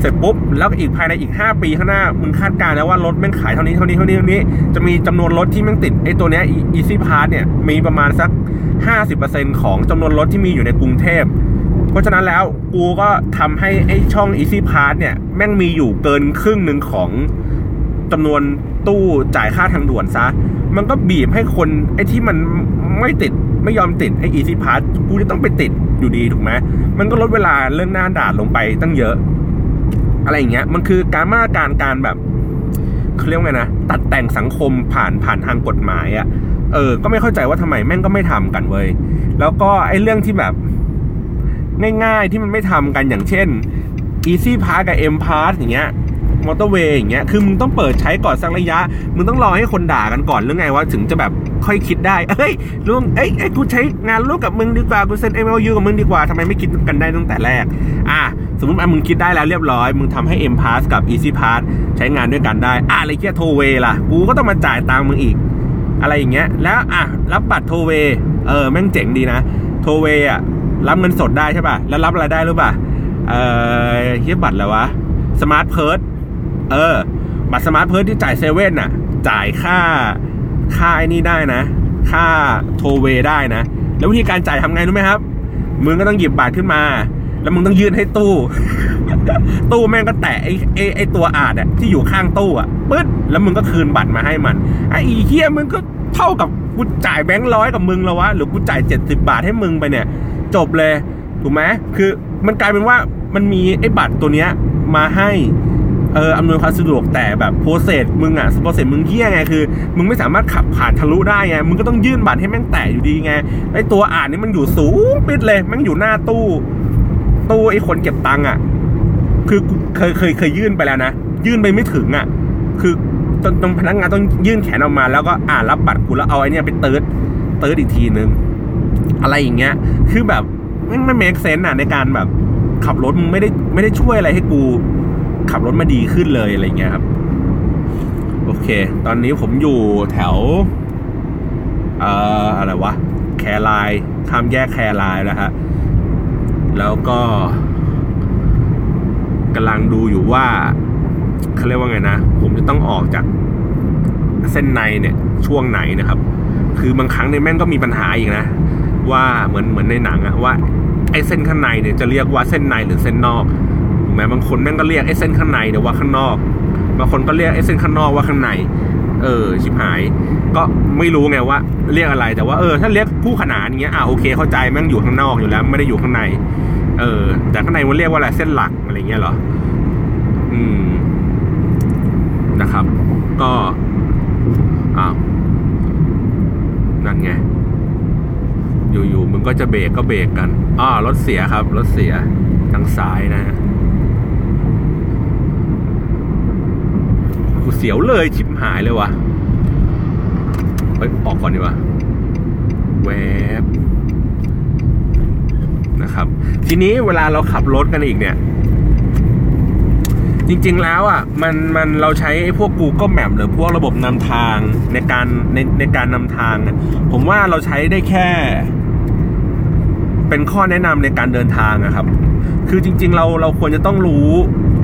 ร็จปุ๊บ แล้วอีกภายในอีก 5 ปีข้างหน้ามึงคาดการณ์แล้วว่ารถแม่งขายเท่านี้เท่านี้เท่านี้เท่านี้ จะมีจำนวนรถที่แม่งติดไอ้ตัวเนี้ยอีซิพาเนี่ยมีประมาณสัก 50%ของจำนวนรถที่มีอยู่ในกรุงเทพ เพราะฉะนั้นแล้วกูก็ทำให้ไอ้ช่อง Easy Pass เนี่ยแม่งมีอยู่เกินครึ่งหนึ่งของจำนวนตู้จ่ายค่าทางด่วนซะ มันก็บีบให้คนไอ้ที่มันไม่ติดไม่ยอมติดไอ้ Easy Pass กูจะต้องไปติดอยู่ดีถูกไหมมันก็ลดเวลาเรื่องหน้าด่านลงไปตั้งเยอะ อะไรอย่างเงี้ย มันคือการมาตรการการแบบเขาเรียกไงนะตัดแต่งสังคมผ่านผ่านทางกฎหมายอะ่ะ เออ ก็ไม่เข้าใจว่าทำไมแม่งก็ไม่ทำกันเว้ยแล้วก็ไอ้เรื่องที่แบบ ง่ายๆที่มันไม่ทำกันอย่างเช่น Easy Pass กับ M Pass อย่างเงี้ยมอเตอร์เวย์อย่างเงี้ย คือมึงต้องเปิดใช้ก่อนสักระยะ มึงต้องรอให้คนด่ากันก่อนหรือไงว่าถึงจะแบบค่อยคิดได้ เอ้ยลุงเอ้ยเอ้ยกูใช้งานร่วมกับมึงดีกว่า กูเซ็น MOU กับมึงดีกว่าทำไมไม่คิดกันได้ตั้งแต่แรก อะ สมมติว่ามึงคิดได้แล้วเรียบร้อย มึงทำให้ M Pass กับ Easy Pass ใช้งานด้วยกันได้ อะอะไรเงี้ยโทเวล่ะ กูก็ต้องมาจ่ายตังค์มึงอีก อะไรอย่างเงี้ย แล้วอะรับบัตรโทเวเออแม่งเจ๋งดีนะ โทลล์เวย์อะรับเงินสดได้ใช่ป่ะ แล้วรับอะไรได้รู้ป่ะ เออเหี้ยบัตรอะไรวะ Smart Purse เออ บัตร Smart Purse ที่จ่ายเซเว่นน่ะ จ่ายค่าค่าไอ้นี่ได้นะ ค่าโทลล์เวย์ได้นะ แล้ววิธีการจ่ายทำไงรู้ไหมครับ มึงก็ต้องหยิบบัตรขึ้นมา แล้วมึงต้องยื่นให้ตู้ ตู้แม่งก็แตะไอ้ไอ้ไอ้ตัวอ่านอะที่อยู่ข้างตู้อะปึ๊ดแล้วมึงก็คืนบัตรมาให้มันไอ้เฮียมึงก็เท่ากับกูจ่ายแบงค์ร้อยกับมึงแล้ววะหรือกูจ่ายเจ็ดสิบบาทให้มึงไปเนี่ย จบเลยถูกไหมคือมันกลายเป็นว่ามันมีไอ้บัตรตัวเนี้ยมาให้เอออำนวยความสะดวกแต่แบบโปรเซสมึงอะโปรเซสมึงเฮี้ยไงคือ มึงไม่สามารถขับผ่านทะลุได้ไงมึงก็ต้องยื่นบัตรให้แม่งแตะอยู่ดีไงไอ้ตัวอ่านนี่มันอยู่สูงปิดเลยแม่งอยู่หน้าตู้ ตู้ไอ้คนเก็บตังค์อะ คือเคยเคยเคยยื่นไปแล้วนะ ยื่นไปไม่ถึงอะ คือตรงตรงพนักงานต้องยื่นแขนออกมา แล้วก็อ่านรับบัตรกูแล้วเอาไอ้เนี่ยไปเติร์ดเติร์ดอีกทีนึง อะไรอย่างเงี้ย คือแบบไม่ไม่ make sense อะในการแบบ ขับรถมึงไม่ได้ไม่ได้ช่วยอะไรให้กู ขับรถมาดีขึ้นเลยอะไรเงี้ยครับ โอเค ตอนนี้ผมอยู่แถวเอ่ออะไรวะ แครไลน์ข้ามแยกแครไลน์แล้วฮะ แล้วก็กำลังดูอยู่ว่าเขาเรียกว่าไงนะ ผมจะต้องออกจากเส้นในเนี่ยช่วงไหนนะครับ คือบางครั้งในยแม่งก็มีปัญหาอีกนะ ว่าเหมือนเหมือนในหนังอะว่าไอ้เส้นข้างในเนี่ยจะเรียกว่าเส้นในหรือเส้นนอกถูกไหมบางคนแม่งก็เรียกไอ้เส้นข้างในเนี่ยว่าข้างนอกบางคนก็เรียกไอ้เส้นข้างนอกว่าข้างใน เออชิบหาย ก็ไม่รู้ไงว่า เรียกอะไรแต่ว่าเออถ้าเรียกคู่ขนานอย่างเงี้ยอะโอเคเข้าใจแม่งอยู่ข้างนอกอยู่แล้ว ไม่ได้อยู่ข้างใน เออ แต่ข้างในมันเรียกว่าอะไรเส้นหลักอะไรเงี้ยเหรออืมนะครับ ก็อ้าวนั่นไงอยู่ๆมึงก็จะเบรกก็เบรกกันอ้ารถเสียครับรถเสียทางซ้ายนะฮะกูเสียวเลยชิบหายเลยวะเฮ้ยออกก่อนดีกว่าแวบนะครับ ทีนี้เวลาเราขับรถกันอีกเนี่ย จริงๆแล้วอะมันมันเราใช้พวก Google Map หรือพวกระบบนำทางในการในในการนำทางเนี่ยผมว่าเราใช้ได้แค่ เป็นข้อแนะนำในการเดินทางอะครับ คือจริง ๆ เราเราควรจะต้องรู้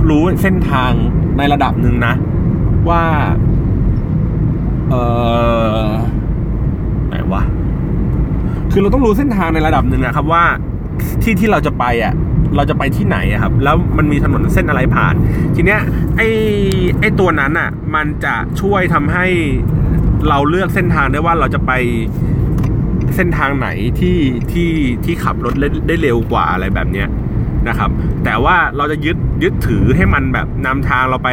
รู้เส้นทางในระดับหนึ่งนะ ว่าเออไหนวะคือเราต้องรู้เส้นทางในระดับหนึ่งนะครับว่าที่ที่เราจะไปอะเราจะไปที่ไหนครับ แล้วมันมีถนนเส้นอะไรผ่าน ทีเนี้ยไอ้ไอ้ตัวนั้นอะ มันจะช่วยทำให้เราเลือกเส้นทางได้ว่าเราจะไปเส้นทางไหนที่ที่ที่ขับรถได้ได้เร็วกว่าอะไรแบบเนี้ย นะครับ แต่ว่าเราจะยึดยึดถือให้มันแบบนำทางเราไป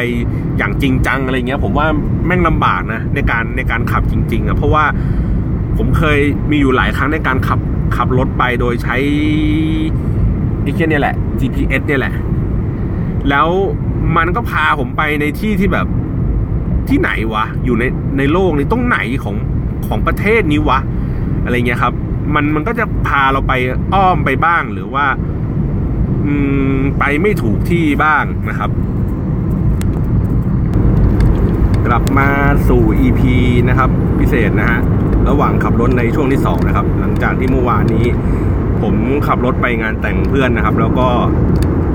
อย่างจริงจังอะไรเงี้ย ผมว่าแม่งลำบากนะในการในการขับจริง ๆอะเพราะว่าผมเคยมีอยู่หลายครั้งในการขับขับรถไปโดยใช้อ้แค่นี่แหละ GPS เนี่ยแหละ แล้วมันก็พาผมไปในที่ที่แบบที่ไหนวะ อยู่ในในโลกนี้ตรงไหนของของประเทศนี้วะ อะไรเงี้ยครับ มันมันก็จะพาเราไปอ้อมไปบ้างหรือว่า ไปไม่ถูกที่บ้างนะครับ กลับมาสู่ EP นะครับ พิเศษนะฮะระหว่างขับรถในช่วงที่2นะครับ หลังจากที่เมื่อวานนี้ ผมขับรถไปงานแต่งเพื่อนนะครับ แล้วก็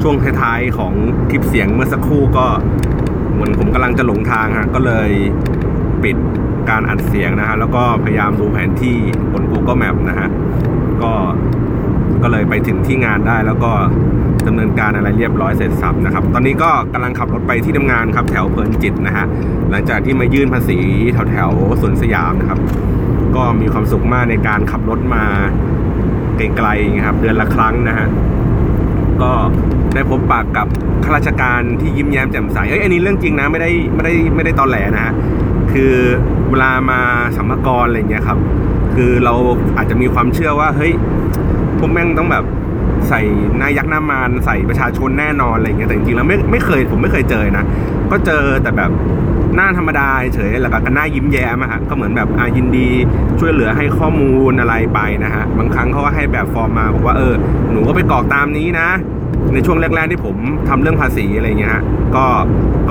ช่วงท้ายๆของคลิปเสียงเมื่อสักครู่ก็เหมือนผมกำลังจะหลงทางฮะก็เลยปิดการอัดเสียงนะฮะแล้วก็พยายามดูแผนที่บน Google Map นะฮะก็ ก็เลยไปถึงที่งานได้แล้วก็ดำเนินการอะไรเรียบร้อยเสร็จสับนะครับ ตอนนี้ก็กำลังขับรถไปที่ทำงานครับแถวเพลินจิตนะฮะ หลังจากที่มายื่นภาษีแถวแถวสวนสยามนะครับ ก็มีความสุขมากในการขับรถมาไกลๆนะครับ เดือนละครั้งนะฮะ ก็ได้พบปากกับข้าราชการที่ยิ้มแย้มแจ่มใส เอ้ย อันนี้เรื่องจริงนะ ไม่ได้ไม่ได้ไม่ได้ตอนแหลนะฮะ คือเวลามาสัมภาระอะไรเงี้ยครับ คือเราอาจจะมีความเชื่อว่า เฮ้ย พวกแม่งต้องแบบใส่นายักษ์หน้ามารใส่ประชาชนแน่นอนอะไรเงี้ยแต่จริงๆแล้วไม่ไม่เคยผมไม่เคยเจอนะก็เจอแต่แบบหน้าธรรมดาเฉยแล้วก็หน้ายิ้มแย้มอะฮะก็เหมือนแบบอายินดีช่วยเหลือให้ข้อมูลอะไรไปนะฮะบางครั้งเขาก็ให้แบบฟอร์มมาบอกว่าเออหนูก็ไปกรอกตามนี้นะ ในช่วงแรกๆที่ผมทำเรื่องภาษีอะไรเงี้ยฮะก็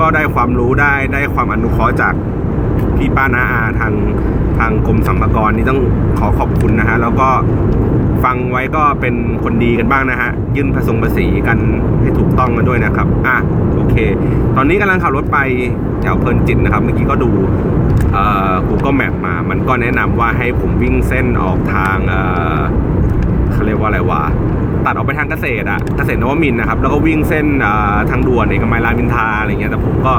ก็ได้ความรู้ได้ได้ความอนุเคราะห์จากพี่ป้านาอาทางทางกรมสรรพากรนี่ต้องขอขอบคุณนะฮะแล้วก็ ฟังไว้ก็เป็นคนดีกันบ้างนะฮะ ยื่นผสมภาษีกันให้ถูกต้องกันด้วยนะครับ อะโอเค ตอนนี้กำลังขับรถไปแถวเพลินจิตนะครับ เมื่อกี้ก็ดูเอ่อ Google Map มา มันก็แนะนำว่าให้ผมวิ่งเส้นออกทางเอ่อเขาเรียกว่าอะไรวะตัดออกไปทางเกษตรอะเกษตรนวมินนะครับ แล้วก็วิ่งเส้นทางด่วนเอกมัยรามอินทาอะไรเงี้ย แต่ผมก็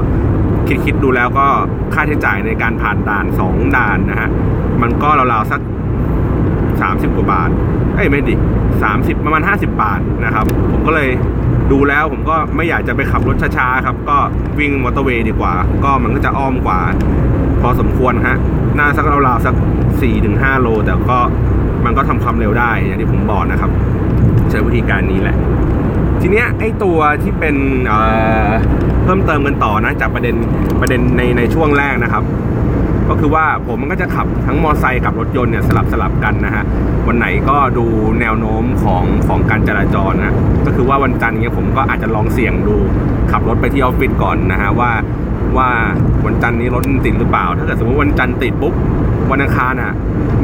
คิดคิดดูแล้วก็ค่าใช้จ่ายในการผ่านด่านสองด่านนะฮะ มันก็ราวๆสัก สามสิบกว่าบาทเอ้ยไม่ดิสามสิบประมาณห้าสิบบาทนะครับ ผมก็เลยดูแล้วผมก็ไม่อยากจะไปขับรถช้าๆครับ ก็วิ่งมอเตอร์เวย์ดีกว่า ก็มันก็จะอ้อมกว่า พอสมควรฮะน่าสักราวๆสักสี่ถึงห้าโล แต่ก็มันก็ทำความเร็วได้อย่างที่ผมบอกนะครับ ใช้วิธีการนี้แหละ ทีเนี้ยไอ้ตัวที่เป็นเเพิ่มเติมกันต่อนะจากประเด็นประเด็นในในช่วงแรกนะครับ ก็คือว่าผมมันก็จะขับทั้งมอไซค์กับรถยนต์เนี่ยสลับสลับกันนะฮะวันไหนก็ดูแนวโน้มของของการจราจรนะก็คือว่าวันจันทร์เนี้ยผมก็อาจจะลองเสี่ยงดูขับรถไปที่ออฟฟิศก่อนนะฮะว่าว่าวันจันทร์นี้รถติดหรือเปล่า ถ้าเกิดสมมติวันจันทร์ติดปุ๊บวันอังคารอะ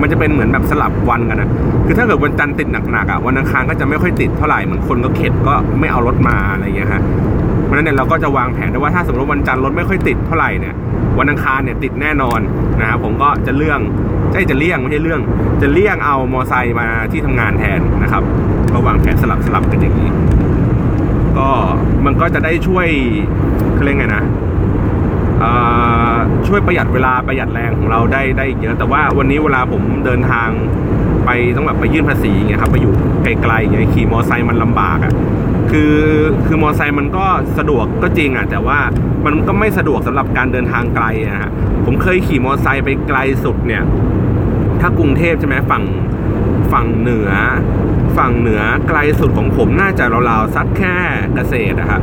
มันจะเป็นเหมือนแบบสลับวันกันนะคือถ้าเกิดวันจันทร์ติดหนักๆอะวันอังคารก็จะไม่ค่อยติดเท่าไหร่เหมือนคนก็เข็ดก็ไม่เอารถมาอะไรอย่างเงี้ยฮะ ราะฉะนั้นเนี่ยเราก็จะวางแผนได้ว่าถ้าสมมติวันจันทร์รถไม่ค่อยติดเท่าไหร่เนี่ยวันอังคารเนี่ยติดแน่นอนนะครับผมก็จะเลื่องใช่จะเลี่ยงไม่ใช่เรื่อง จะเลี่ยงเอามอไซค์มาที่ทำงานแทนนะครับก็วางแผนสลับสลับกันอย่างนี้ ก็มันก็จะได้ช่วยเขาเรียกไงนะช่วยประหยัดเวลาประหยัดแรงของเราได้ได้เยอะแต่ว่าวันนี้เวลาผมเดินทางไปต้องแบบไปยื่นภาษีเงี้ยครับไปอยู่ไกลๆอย่างเงี้ยขี่มอไซค์มันลำบากอะ่ะ คือคือมอเตอร์ไซค์มันก็สะดวกก็จริงอะแต่ว่ามันก็ไม่สะดวกสำหรับการเดินทางไกลอะฮะผมเคยขี่มอเตอร์ไซค์ไปไกลสุดเนี่ย ถ้ากรุงเทพใช่ไหมฝั่งฝั่งเหนือ ฝั่งเหนือไกลสุดของผมน่าจะราวๆสักแค่เกษตรนะครับ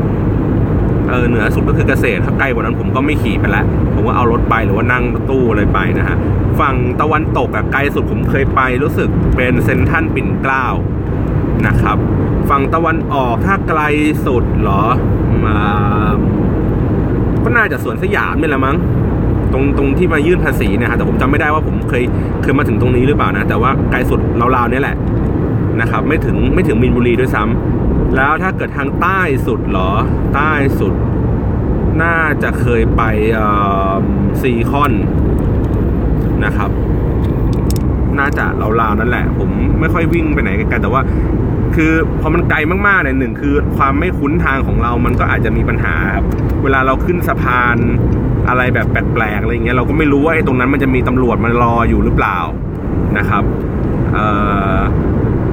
เออเหนือสุดก็คือเกษตรถ้าใกลกว่านั้นผมก็ไม่ขี่ไปแล้วผมก็เอารถไปหรือว่านั่งตู้อะไรไปนะฮะฝั่งตะวันตกอะไกลสุดผมเคยไปรู้สึกเป็นเซนทันปิ่นเกล้า นะครับ ฝั่งตะวันออกถ้าไกลสุดเหรอมาก็น่าจะสวนสยามนี่แหละมั้งตรงตรงที่มายื่นภาษีนี่ยฮะแต่ผมจำไม่ได้ว่าผมเคยเคยมาถึงตรงนี้หรือเปล่านะ แต่ว่าไกลสุดราวๆนี่แหละนะครับ ไม่ถึงไม่ถึงมินบุรีด้วยซ้ำแล้วถ้าเกิดทางใต้สุดเหรอ ใต้สุด น่าจะเคยไปซีคอนนะครับ น่าจะราวๆนั่นแหละ ผมไม่ค่อยวิ่งไปไหนไกลๆแต่ว่า คือพอมันไกลมากๆเนี่ยหนึ่งคือความไม่คุ้นทางของเรามันก็อาจจะมีปัญหาครับเวลาเราขึ้นสะพานอะไรแบบแปลกๆอะไรเงี้ยเราก็ไม่รู้ว่าไอ้ตรงนั้นมันจะมีตำรวจมารออยู่หรือเปล่านะครับ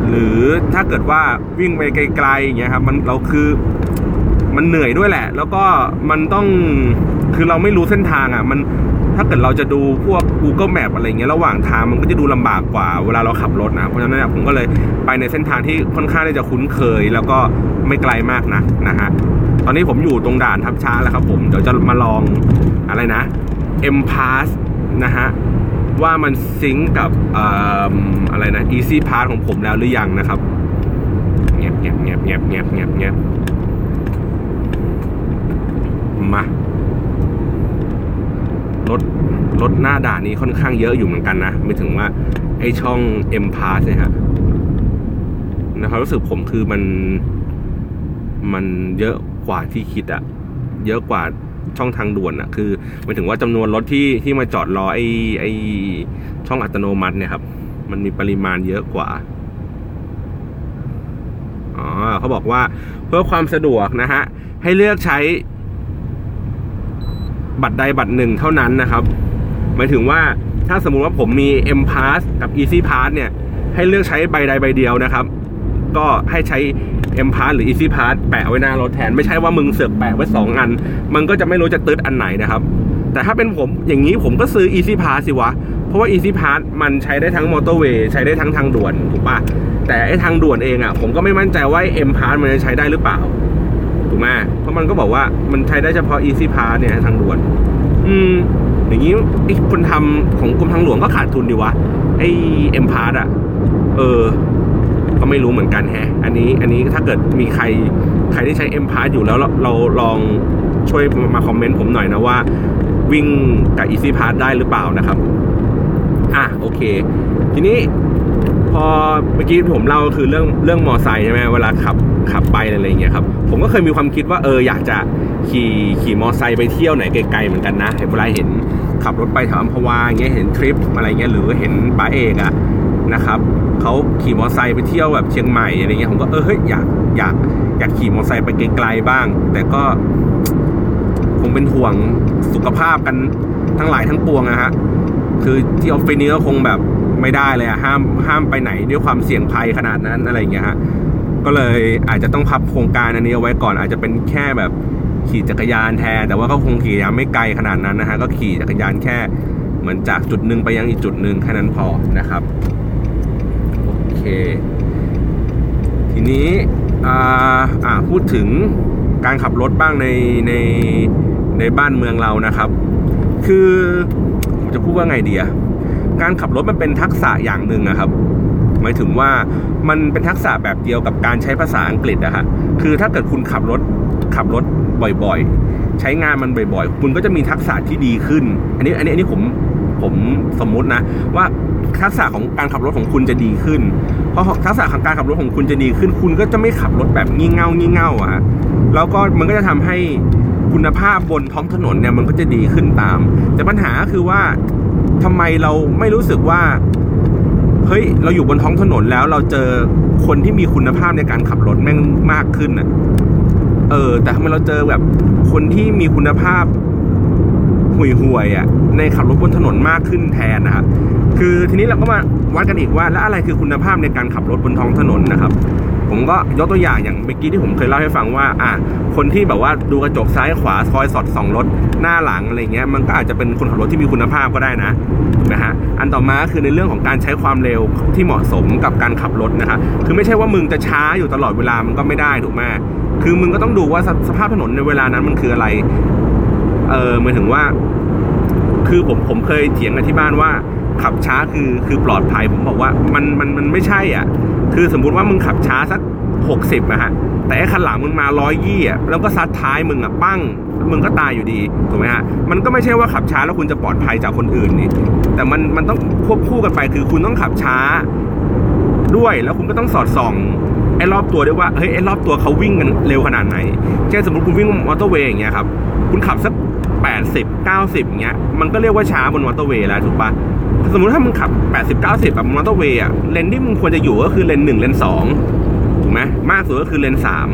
หรือถ้าเกิดว่าวิ่งไปไกลๆอย่างเงี้ยครับมันเราคือมันเหนื่อยด้วยแหละ แล้วก็มันต้องคือเราไม่รู้เส้นทางอะมัน ถ้าเกิดเราจะดูพวก Google Map อะไรเงี้ยระหว่างทางมันก็จะดูลำบากกว่าเวลาเราขับรถนะ เพราะฉะนั้นผมก็เลยไปในเส้นทางที่ค่อนข้างที่จะคุ้นเคย แล้วก็ไม่ไกลมากนะนะฮะตอนนี้ผมอยู่ตรงด่านทับช้าแล้วครับผมเดี๋ยวจะมาลองอะไรนะ M Pass นะฮะว่ามันซิงกับอะไรนะ Easy Pass ของผมแล้วหรือยังนะครับเงียบเงียบเงียบเงียบเงียบเงียบเงียบมา รถรถหน้าด่านนี้ค่อนข้างเยอะอยู่เหมือนกันนะ ไม่ถึงว่าไอช่อง M Pass เนี่ยฮะนะครับรู้สึกผมคือมัน มันเยอะกว่าที่คิดอะเยอะกว่าช่องทางด่วนอะคือหมายถึงว่าจำนวนรถที่ที่มาจอดรอไอไอช่องอัตโนมัติเนี่ยครับ มันมีปริมาณเยอะกว่าอ๋อเขาบอกว่าเพื่อความสะดวกนะฮะ ให้เลือกใช้ บัตรใดบัตรหนึ่งเท่านั้นนะครับ หมายถึงว่าถ้าสมมุติว่าผมมี M Pass กับ Easy Pass เนี่ย ให้เลือกใช้ใบใดใบเดียวนะครับ ก็ให้ใช้ M Pass หรือ Easy Pass แปะไว้หน้ารถแทน ไม่ใช่ว่ามึงเสือกแปะไว้สองอัน มันก็จะไม่รู้จะตืดอันไหนนะครับ แต่ถ้าเป็นผมอย่างนี้ผมก็ซื้อ Easy Pass สิวะ เพราะว่า Easy Pass มันใช้ได้ทั้งมอเตอร์เวย์ใช้ได้ทั้งทางด่วนถูกปะแต่ไอ้ทางด่วนเองอะผมก็ไม่มั่นใจว่า M Pass มันจะใช้ได้หรือเปล่า ถูกไหมเพราะมันก็บอกว่ามันใช้ได้เฉพาะ Easy Pass เนี่ยทางด่วน อืม อย่างนี้ไอ้คนทำของกรมทางหลวงก็ขาดทุนดีวะไอ้ M Pass อะเออ ก็ไม่รู้เหมือนกันแฮะ อันนี้อันนี้ถ้าเกิดมีใครใครที่ใช้ M Pass อยู่แล้วเราเราลองช่วยมาคอมเมนต์ผมหน่อยนะว่า วิ่งกับ Easy Pass ได้หรือเปล่านะครับ อะโอเค ทีนี้พอเมื่อกี้ผมเล่าคือเรื่องเรื่องมอไซค์ใช่ไหมเวลาขับ ขับไปอะไรอย่างเงี้ยครับผมก็เคยมีความคิดว่าเอออยากจะขี่ขี่มอไซค์ไปเที่ยวไหนไกลๆเหมือนกันนะเวลาเห็นขับรถไปแถวอัมพวาเงี้ยเห็นทริปอะไรเงี้ยหรือเห็นป้าเอกอะนะครับเขาขี่มอไซค์ไปเที่ยวแบบเชียงใหม่อะไรเงี้ยผมก็เออเฮ้ยอยากอยากอยากขี่มอไซค์ไปไกลๆบ้าง แต่ก็คงเป็นห่วงสุขภาพกันทั้งหลายทั้งปวงอะฮะคือที่ออฟฟิศนี้ก็คงแบบไม่ได้เลยอะห้ามห้ามไปไหนด้วยความเสี่ยงภัยขนาดนั้นอะไรเงี้ยฮะ ก็เลยอาจจะต้องพับโครงการอันนี้เอาไว้ก่อนอาจจะเป็นแค่แบบขี่จักรยานแทน แต่ว่าก็คงขี่ยานไม่ไกลขนาดนั้นนะฮะก็ขี่จักรยานแค่เหมือนจากจุดหนึ่งไปยังอีกจุดหนึ่งแค่นั้นพอนะครับโอเค ทีนี้อ่าอ่าพูดถึงการขับรถบ้างในในในบ้านเมืองเรานะครับ คือผมจะพูดว่าไงดีอะการขับรถมันเป็นทักษะอย่างหนึ่งนะครับ มายถึงว่ามันเป็นทักษะแบบเดียวกับการใช้ภาษาอังกฤษอะฮะคือถ้าเกิดคุณขับรถขับรถบ่อยๆ ใช้งานมันบ่อยๆ คุณก็จะมีทักษะที่ดีขึ้น อันนี้อันนี้อันนี้ผมผมสมมุตินะว่าทักษะของการขับรถของคุณจะดีขึ้น เพราะทักษะของการขับรถของคุณจะดีขึ้น คุณก็จะไม่ขับรถแบบงี่เง่างี่เง่าอะฮะแล้วก็มันก็จะทำให้คุณภาพบนท้องถนนเนี่ยมันก็จะดีขึ้นตาม แต่ปัญหาคือว่าทำไมเราไม่รู้สึกว่า เฮ้ยเราอยู่บนท้องถนนแล้วเราเจอคนที่มีคุณภาพในการขับรถแม่งมากขึ้นอะ เออ แต่ทำไมเราเจอแบบคนที่มีคุณภาพห่วยห่วยอะ ในขับรถบนถนนมากขึ้นแทนนะครับคือทีนี้เราก็มาวัดกันอีกว่า แล้วอะไรคือคุณภาพในการขับรถบนท้องถนนนะครับ ผมก็ยกตัวอย่างอย่างเมื่อกี้ที่ผมเคยเล่าให้ฟังว่าอะคนที่แบบว่าดูกระจกซ้ายขวาคอยสอดส่องรถหน้าหลังอะไรเงี้ยมันก็อาจจะเป็นคนขับรถที่มีคุณภาพก็ได้นะถูกไหมฮะอันต่อมาคือในเรื่องของการใช้ความเร็วที่เหมาะสมกับการขับรถนะฮะคือไม่ใช่ว่ามึงจะช้าอยู่ตลอดเวลามันก็ไม่ได้ถูกไหมคือมึงก็ต้องดูว่าสภาพถนนในเวลานั้นมันคืออะไรเออหมายถึงว่า คือผมผมเคยเถียงกันที่บ้านว่าขับช้าคือคือปลอดภัยผมบอกว่ามันมันมันไม่ใช่อะ คือสมมุติว่ามึงขับช้าสักหกสิบอะฮะ แต่ไอคันหลังมึงมาร้อยยี่อะแล้วก็ซัดท้ายมึงอะปั้ง มึงก็ตายอยู่ดี ถูกไหมฮะ มันก็ไม่ใช่ว่าขับช้าแล้วคุณจะปลอดภัยจากคนอื่นนี่ แต่มันมันต้องควบคู่กันไป คือคุณต้องขับช้าด้วย แล้วคุณก็ต้องสอดส่องไอ้รอบตัวด้วยว่า เฮ้ย ไอ้รอบตัวเขาวิ่งกันเร็วขนาดไหน เช่นสมมติคุณวิ่งมอเตอร์เวย์อย่างเงี้ยครับ คุณขับสักแปดสิบเก้าสิบอย่างเงี้ย มันก็เรียกว่าช้าบนมอเตอร์เวย์แล้วถูกปะ สมมติถ้ามึงขับแปดสิบเก้าสิบแบบมอเตอร์เวย์อะเลนที่มึงควรจะอยู่ก็คือเลนหนึ่งเลนสองถูกไหมมากสุดก็คือเลนสาม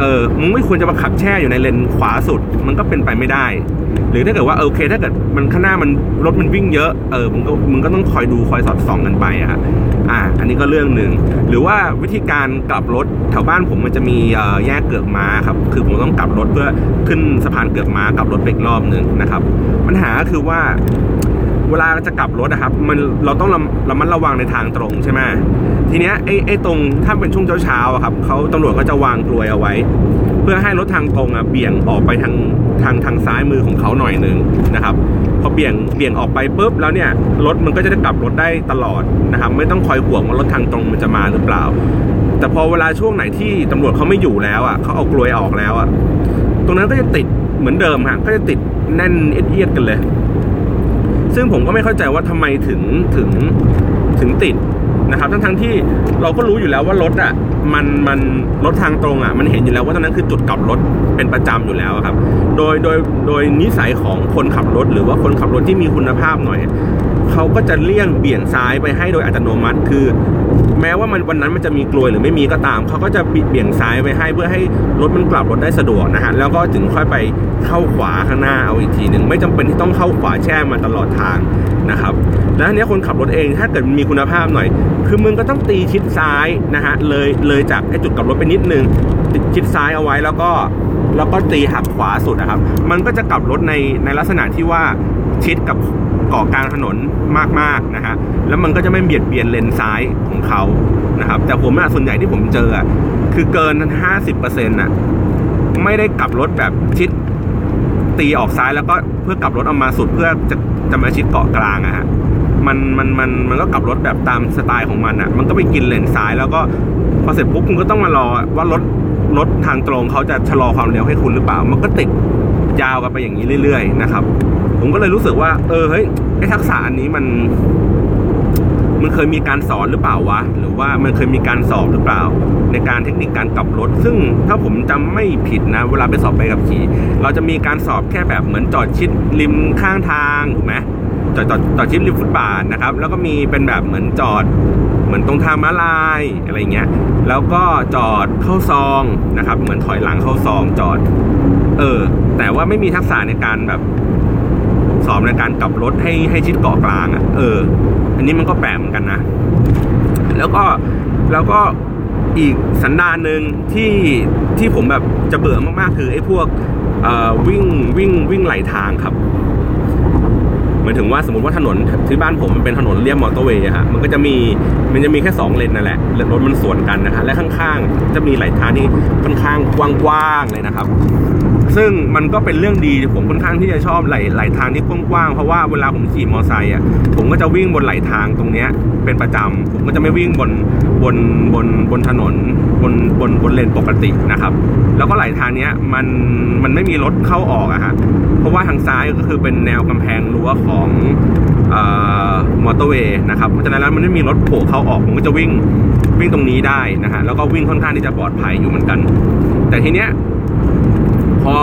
เออมึงไม่ควรจะมาขับแช่อยู่ในเลนขวาสุด มันก็เป็นไปไม่ได้ หรือถ้าเกิดว่าโอเค ถ้าเกิดมันข้างหน้ามันรถมันวิ่งเยอะเออมึงก็มึงก็ต้องคอยดูคอยสอดส่องกันไปอะอ่าอันนี้ก็เรื่องหนึ่งหรือว่าวิธีการกลับรถแถวบ้านผมมันจะมีแยกเกือกม้าครับคือผมต้องกลับรถเพื่อขึ้นสะพานเกือกม้ากลับรถไปอีกรอบหนึ่งนะครับ ปัญหาก็คือว่า เวลาจะกลับรถนะครับ มันเราต้องระมัดระวังในทางตรงใช่ไหมทีเนี้ยไอ้ไอ้ตรงถ้าเป็นช่วงเช้าๆครับเขาตำรวจก็จะวางกลวยเอาไว้ เพื่อให้รถทางตรงอะเบี่ยงออกไปทางทางทางซ้ายมือของเขาหน่อยหนึ่งนะครับพอเบี่ยงเบี่ยงออกไปปุ๊บแล้วเนี่ยรถมันก็จะได้กลับรถได้ตลอดนะครับ ไม่ต้องคอยห่วงว่ารถทางตรงมันจะมาหรือเปล่า แต่พอเวลาช่วงไหนที่ตำรวจเขาไม่อยู่แล้วอะเขาเอากลวยออกแล้วอะตรงนั้นก็จะติดเหมือนเดิมฮะก็จะติดแน่นเอียดกันเลย ซึ่งผมก็ไม่เข้าใจว่าทำไมถึงถึงถึงติดนะครับทั้งทั้งที่เราก็รู้อยู่แล้วว่ารถอะมันมันรถทางตรงอะมันเห็นอยู่แล้วว่าตรงนั้นคือจุดกลับรถเป็นประจำอยู่แล้วครับ โดยโดยโดยนิสัยของคนขับรถ หรือว่าคนขับรถที่มีคุณภาพหน่อย เขาก็จะเลี่ยงเบี่ยงซ้ายไปให้โดยอัตโนมัติ คือ แม้ว่ามันวันนั้นมันจะมีกลวยหรือไม่มีก็ตาม เขาก็จะเบี่ยงซ้ายไปให้เพื่อให้รถมันกลับรถได้สะดวกนะฮะแล้วก็ถึงค่อยไปเข้าขวาข้างหน้าเอาอีกทีหนึ่งไม่จำเป็นที่ต้องเข้าขวาแช่มาตลอดทางนะครับแล้วทีนี้คนขับรถเองถ้าเกิดมีคุณภาพหน่อย คือมึงก็ต้องตีชิดซ้ายนะฮะเลยเลยจากไอ้จุดกลับรถไปนิดนึงชิดซ้ายเอาไว้แล้วก็แล้วก็ตีหักขวาสุดนะครับ มันก็จะกลับรถในในลักษณะที่ว่าชิดกับ เกาะกลางถนนมากๆนะฮะแล้วมันก็จะไม่เบียดเบียนเลนซ้ายของเขานะครับแต่ผมอะส่วนใหญ่ที่ผมเจออะคือเกิน 50%น่ะไม่ได้กลับรถแบบชิดตีออกซ้ายแล้วก็เพื่อกลับรถออกมาสุดเพื่อจะจะมาชิดเกาะกลางอะฮะมันมันมันมันก็กลับรถแบบตามสไตล์ของมันอะมันก็ไปกินเลนซ้ายแล้วก็พอเสร็จปุ๊บคุณก็ต้องมารอว่ารถรถทางตรงเขาจะชะลอความเร็วให้คุณหรือเปล่า มันก็ติดยาวกันไปอย่างนี้เรื่อย ๆ นะครับ ผมก็เลยรู้สึกว่า เออเฮ้ยไอ้ทักษะอันนี้มันมันเคยมีการสอนหรือเปล่าวะ หรือว่ามันเคยมีการสอบหรือเปล่า ในการเทคนิคการกลับรถ ซึ่งถ้าผมจำไม่ผิดนะ เวลาไปสอบไปกับขี่ เราจะมีการสอบแค่แบบเหมือนจอดชิดริมข้างทางถูกไหมจอดจอดจอดชิดริมฟุตบาทนะครับ แล้วก็มีเป็นแบบเหมือนจอดเหมือนตรงทางม้าลายอะไรเงี้ย แล้วก็จอดเข้าซองนะครับ เหมือนถอยหลังเข้าซองจอด เออ แต่ว่าไม่มีทักษะในการแบบ สอบในการกลับรถให้ให้ชิดเกาะกลางอะ่ะ เออ อันนี้มันก็แปลกเหมือนกันนะ แล้วก็แล้วก็อีกสันดานหนึ่งที่ที่ผมแบบจะเบื่อมากๆคือไอ้พวกวิ่งวิ่งวิ่งไหลทางครับ หมายถึงว่าสมมติว่าถนนที่บ้านผมมันเป็นถนนเลียบมอเตอร์เวย์ฮะมันก็จะมีมันจะมีแค่ 2 เลนนั่นแหละรถมันสวนกันนะฮะและข้างๆ จะมีไหลทางที่ค่อนข้างกว้างๆเลยนะครับ ซึ่งมันก็เป็นเรื่องดีผมค่อนข้างที่จะชอบไหลไหลทางที่กว้างๆเพราะว่าเวลาผมขี่มอเตอร์ไซค์อะผมก็จะวิ่งบนไหลทางตรงเนี้ยเป็นประจำผมก็จะไม่วิ่งบนบนบนบนถนนบนบนบนเลนปกตินะครับ แล้วก็ไหลทางเนี้ยมันมันไม่มีรถเข้าออกอะฮะเพราะว่าทางซ้ายก็คือเป็นแนวกำแพงรั้วของมอเตอร์เวย์นะครับเพราะฉะนั้นแล้วมันไม่มีรถโผล่เข้าออกผมก็จะวิ่งวิ่งตรงนี้ได้นะฮะแล้วก็วิ่งค่อนข้างที่จะปลอดภัยอยู่เหมือนกัน แต่ทีเนี้ยพอ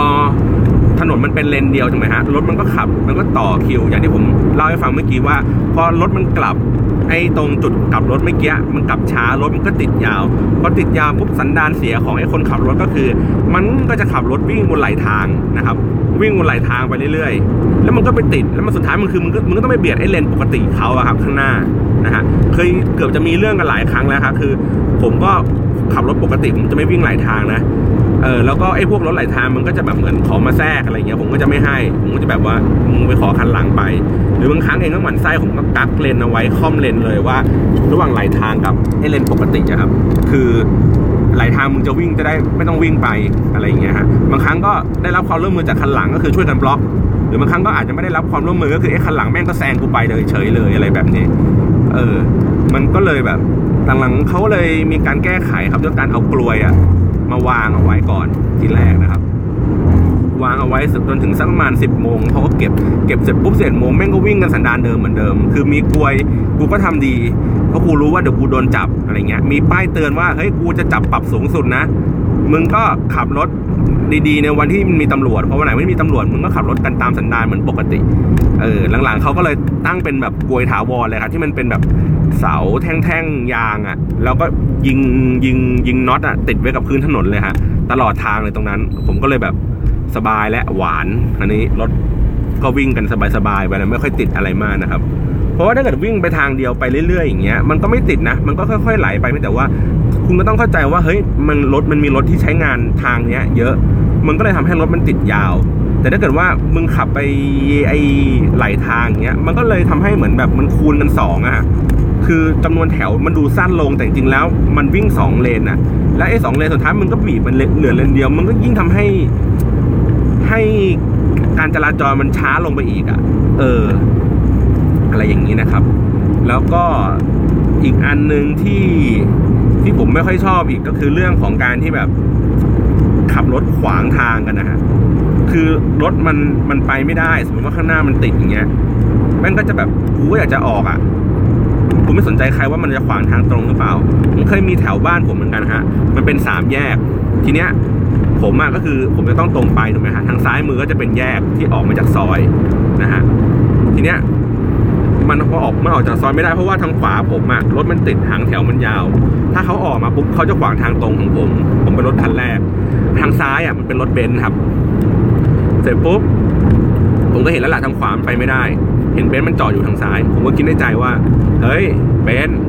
ถนนมันเป็นเลนเดียวถูกไหมฮะรถมันก็ขับมันก็ต่อคิว อย่างที่ผมเล่าให้ฟังเมื่อกี้ว่า พอรถมันกลับไอ้ตรงจุดกลับรถเมื่อกี้มันกลับช้ารถมันก็ติดยาวพอติดยาวปุ๊บสันดานเสียของไอ้คนขับรถก็คือ มันก็จะขับรถวิ่งบนไหลทางนะครับ วิ่งบนไหลทางไปเรื่อยๆ แล้วมันก็ไปติดแล้วมันสุดท้ายมันคือมันก็มันก็ต้องไปเบียดไอ้เลนปกติเขาอะครับข้างหน้านะฮะเคยเกือบจะมีเรื่องกันหลายครั้งแล้วครับคือ ผมก็ขับรถปกติผมจะไม่วิ่งไหลทางนะ เออแล้วก็ไอ้พวกรถไหลทางมันก็จะแบบเหมือนขอมาแทรกอะไรเงี้ยผมก็จะไม่ให้ ผมก็จะแบบว่ามึงไปขอคันหลังไป หรือบางครั้งเองก็หมั่นไส้ผมก็กักเลนเอาไว้ค่อมเลนเลยว่า ระหว่างไหลทางกับไอ้เลนปกติอะครับ คือไหลทางมึงจะวิ่งจะได้ไม่ต้องวิ่งไปอะไรอย่างเงี้ยฮะบางครั้งก็ได้รับความร่วมมือจากคันหลังก็คือช่วยกันบล็อก หรือบางครั้งก็อาจจะไม่ได้รับความร่วมมือก็คือไอ้คันหลังแม่งก็แซงกูไปเลยเฉยเลยอะไรแบบนี้ เออ มันก็เลยแบบหลังๆเขาเลยมีการแก้ไขครับด้วยการเอากลวยอะ มาวางเอาไว้ก่อนทีแรกนะครับ วางเอาไว้จนถึงสักประมาณสิบโมงเขาก็เก็บเก็บเสร็จปุ๊บเสร็จโมงแม่งก็วิ่งกันสันดานเดิมเหมือนเดิม คือมีกลวยกูก็ทำดีเพราะกูรู้ว่าเดี๋ยวกูโดนจับอะไรเงี้ยมีป้ายเตือนว่าเฮ้ยกูจะจับปรับสูงสุดนะ มึงก็ขับรถดีๆในวันที่มันมีตำรวจเพราะวันไหนไม่มีตำรวจมึงก็ขับรถกันตามสันดานเหมือนปกติเออหลังๆเขาก็เลยตั้งเป็นแบบกลวยถาวรเลยครับที่มันเป็นแบบเสาแท่งๆยางอะ่ะ แล้วก็ยิงยิงยิงน็อตอะ่ะ ติดไว้กับพื้นถนนเลยฮะตลอดทางเลยตรงนั้น ผมก็เลยแบบสบายและหวานอันนี้รถก็วิ่งกันสบายๆไปแล้วไม่ค่อยติดอะไรมากนะครับเพราะว่าถ้าเกิดวิ่งไปทางเดียวไปเรื่อยๆอย่างเงี้ยมันก็ไม่ติดนะ มันก็ค่อยๆไหลไปแต่ว่า คุณก็ต้องเข้าใจว่าเฮ้ยมันรถมันมีรถที่ใช้งานทางเนี้ย เยอะ มันก็เลยทำให้รถมันติดยาว แต่ถ้าเกิดว่ามึงขับไปไอไหลทางเงี้ยมันก็เลยทำให้เหมือนแบบมันคูณกันสองอะคือจำนวนแถวมันดูสั้นลงแต่จริงแล้วมันวิ่งสองเลนอะและไอ้สองเลนสุดท้ายมันก็บีบมันเหลือเลนเดียว มันก็ยิ่งทำให้ให้การจราจรมันช้าลงไปอีกอะเออ อะไรอย่างนี้นะครับ แล้วก็อีกอันหนึ่งที่ ที่ผมไม่ค่อยชอบอีกก็คือเรื่องของการที่แบบ ขับรถขวางทางกันนะฮะคือรถมันมันไปไม่ได้ สมมติว่าข้างหน้ามันติดอย่างเงี้ยแม่งก็จะแบบกูก็อยากจะออกอะกูไม่สนใจใครว่ามันจะขวางทางตรงหรือเปล่าผมเคยมีแถวบ้านผมเหมือนกันฮะ มันเป็นสามแยก ทีเนี้ย ผมอะก็คือผมจะต้องตรงไปถูกไหมฮะทางซ้ายมือก็จะเป็นแยกที่ออกมาจากซอยนะฮะทีเนี้ย มันพอออกมันออกจากซอยไม่ได้เพราะว่าทางขวาผมอะรถมันติดหางแถวมันยาว ถ้าเขาออกมาปุ๊บเขาจะขวางทางตรงของผม ผมเป็นรถคันแรก ทางซ้ายอะมันเป็นรถเบนซ์ครับ เสร็จปุ๊บผมก็เห็นแล้วล่ะทางขวามไปไม่ได้ เห็นเบนซ์มันจอดอยู่ทางซ้าย ผมก็คิดในใจว่า เฮ้ยเบนซ์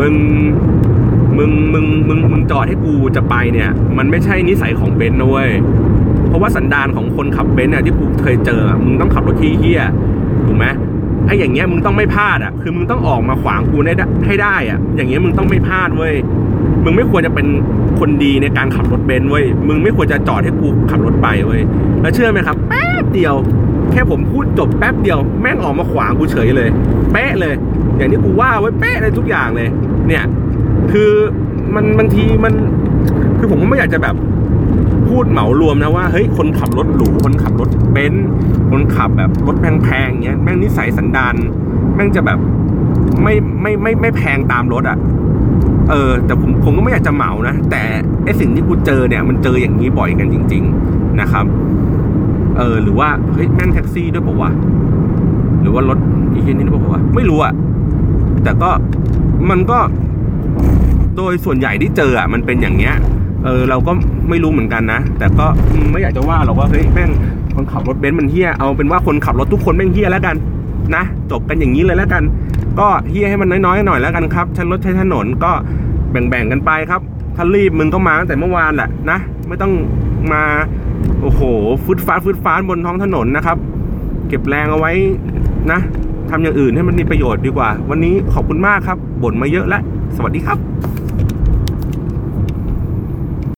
มึงมึงมึงมึงมึงจอดให้กูจะไปเนี่ย มันไม่ใช่นิสัยของเบนซ์นะเว้ยเพราะว่าสันดานของคนขับเบนซ์เนี่ยที่กูเคยเจอมึงต้องขับรถที่เหี้ยถูกไหม ไอ้อย่างเงี้ยมึงต้องไม่พลาดอะ คือมึงต้องออกมาขวางกูได้ให้ได้อะ อย่างเงี้ยมึงต้องไม่พลาดเว้ย มึงไม่ควรจะเป็นคนดีในการขับรถเบนซ์เว้ย มึงไม่ควรจะจอดให้กูขับรถไปเว้ย แล้วเชื่อไหมครับ แป๊บเดียว แค่ผมพูดจบแป๊บเดียว แม่งออกมาขวางกูเฉยเลย เป๊ะเลย อย่างที่กูว่าไว้เป๊ะเลยทุกอย่างเลย เนี่ย คือมันบางทีมัน คือผมก็ไม่อยากจะแบบ พูดเหมารวมนะว่าเฮ้ยคนขับรถหรูคนขับรถเบนซ์คนขับแบบรถแพงๆเงี้ยแม่งนิสัยสันดานแม่งจะแบบไม่ไม่ไม่ไม่แพงตามรถอะเออแต่ผมผมก็ไม่อยากจะเหมานะ แต่ไอสิ่งที่กูเจอเนี่ย มันเจออย่างนี้บ่อยกันจริง ๆนะครับ เออหรือว่าเฮ้ยแม่งแท็กซี่ด้วยปล่าวะหรือว่ารถอีกนี่ด้วยปล่าวะไม่รู้อะแต่ก็มันก็ โดยส่วนใหญ่ที่เจออะมันเป็นอย่างเงี้ย เออเราก็ไม่รู้เหมือนกันนะ แต่ก็ไม่อยากจะว่าหรอกว่าเฮ้ยแม่งคนขับรถเบนซ์มันเฮี้ยเอาเป็นว่าคนขับรถทุกคนแม่งเฮี้ยแล้วกันนะจบกันอย่างนี้เลยแล้วกัน ก็เฮี้ยให้มันน้อยๆหน่อยแล้วกันครับใช้รถใช้ถนนก็แบ่งๆกันไปครับถ้ารีบมึงก็มาตั้งแต่เมื่อวานแหละนะ ไม่ต้องมาโอ้โหฟืดฟ้าฟืดฟ้าบนท้องถนนนะครับ เก็บแรงเอาไว้นะทำอย่างอื่นให้มันมีประโยชน์ดีกว่า วันนี้ขอบคุณมากครับบ่นมาเยอะแล้วสวัสดีครับ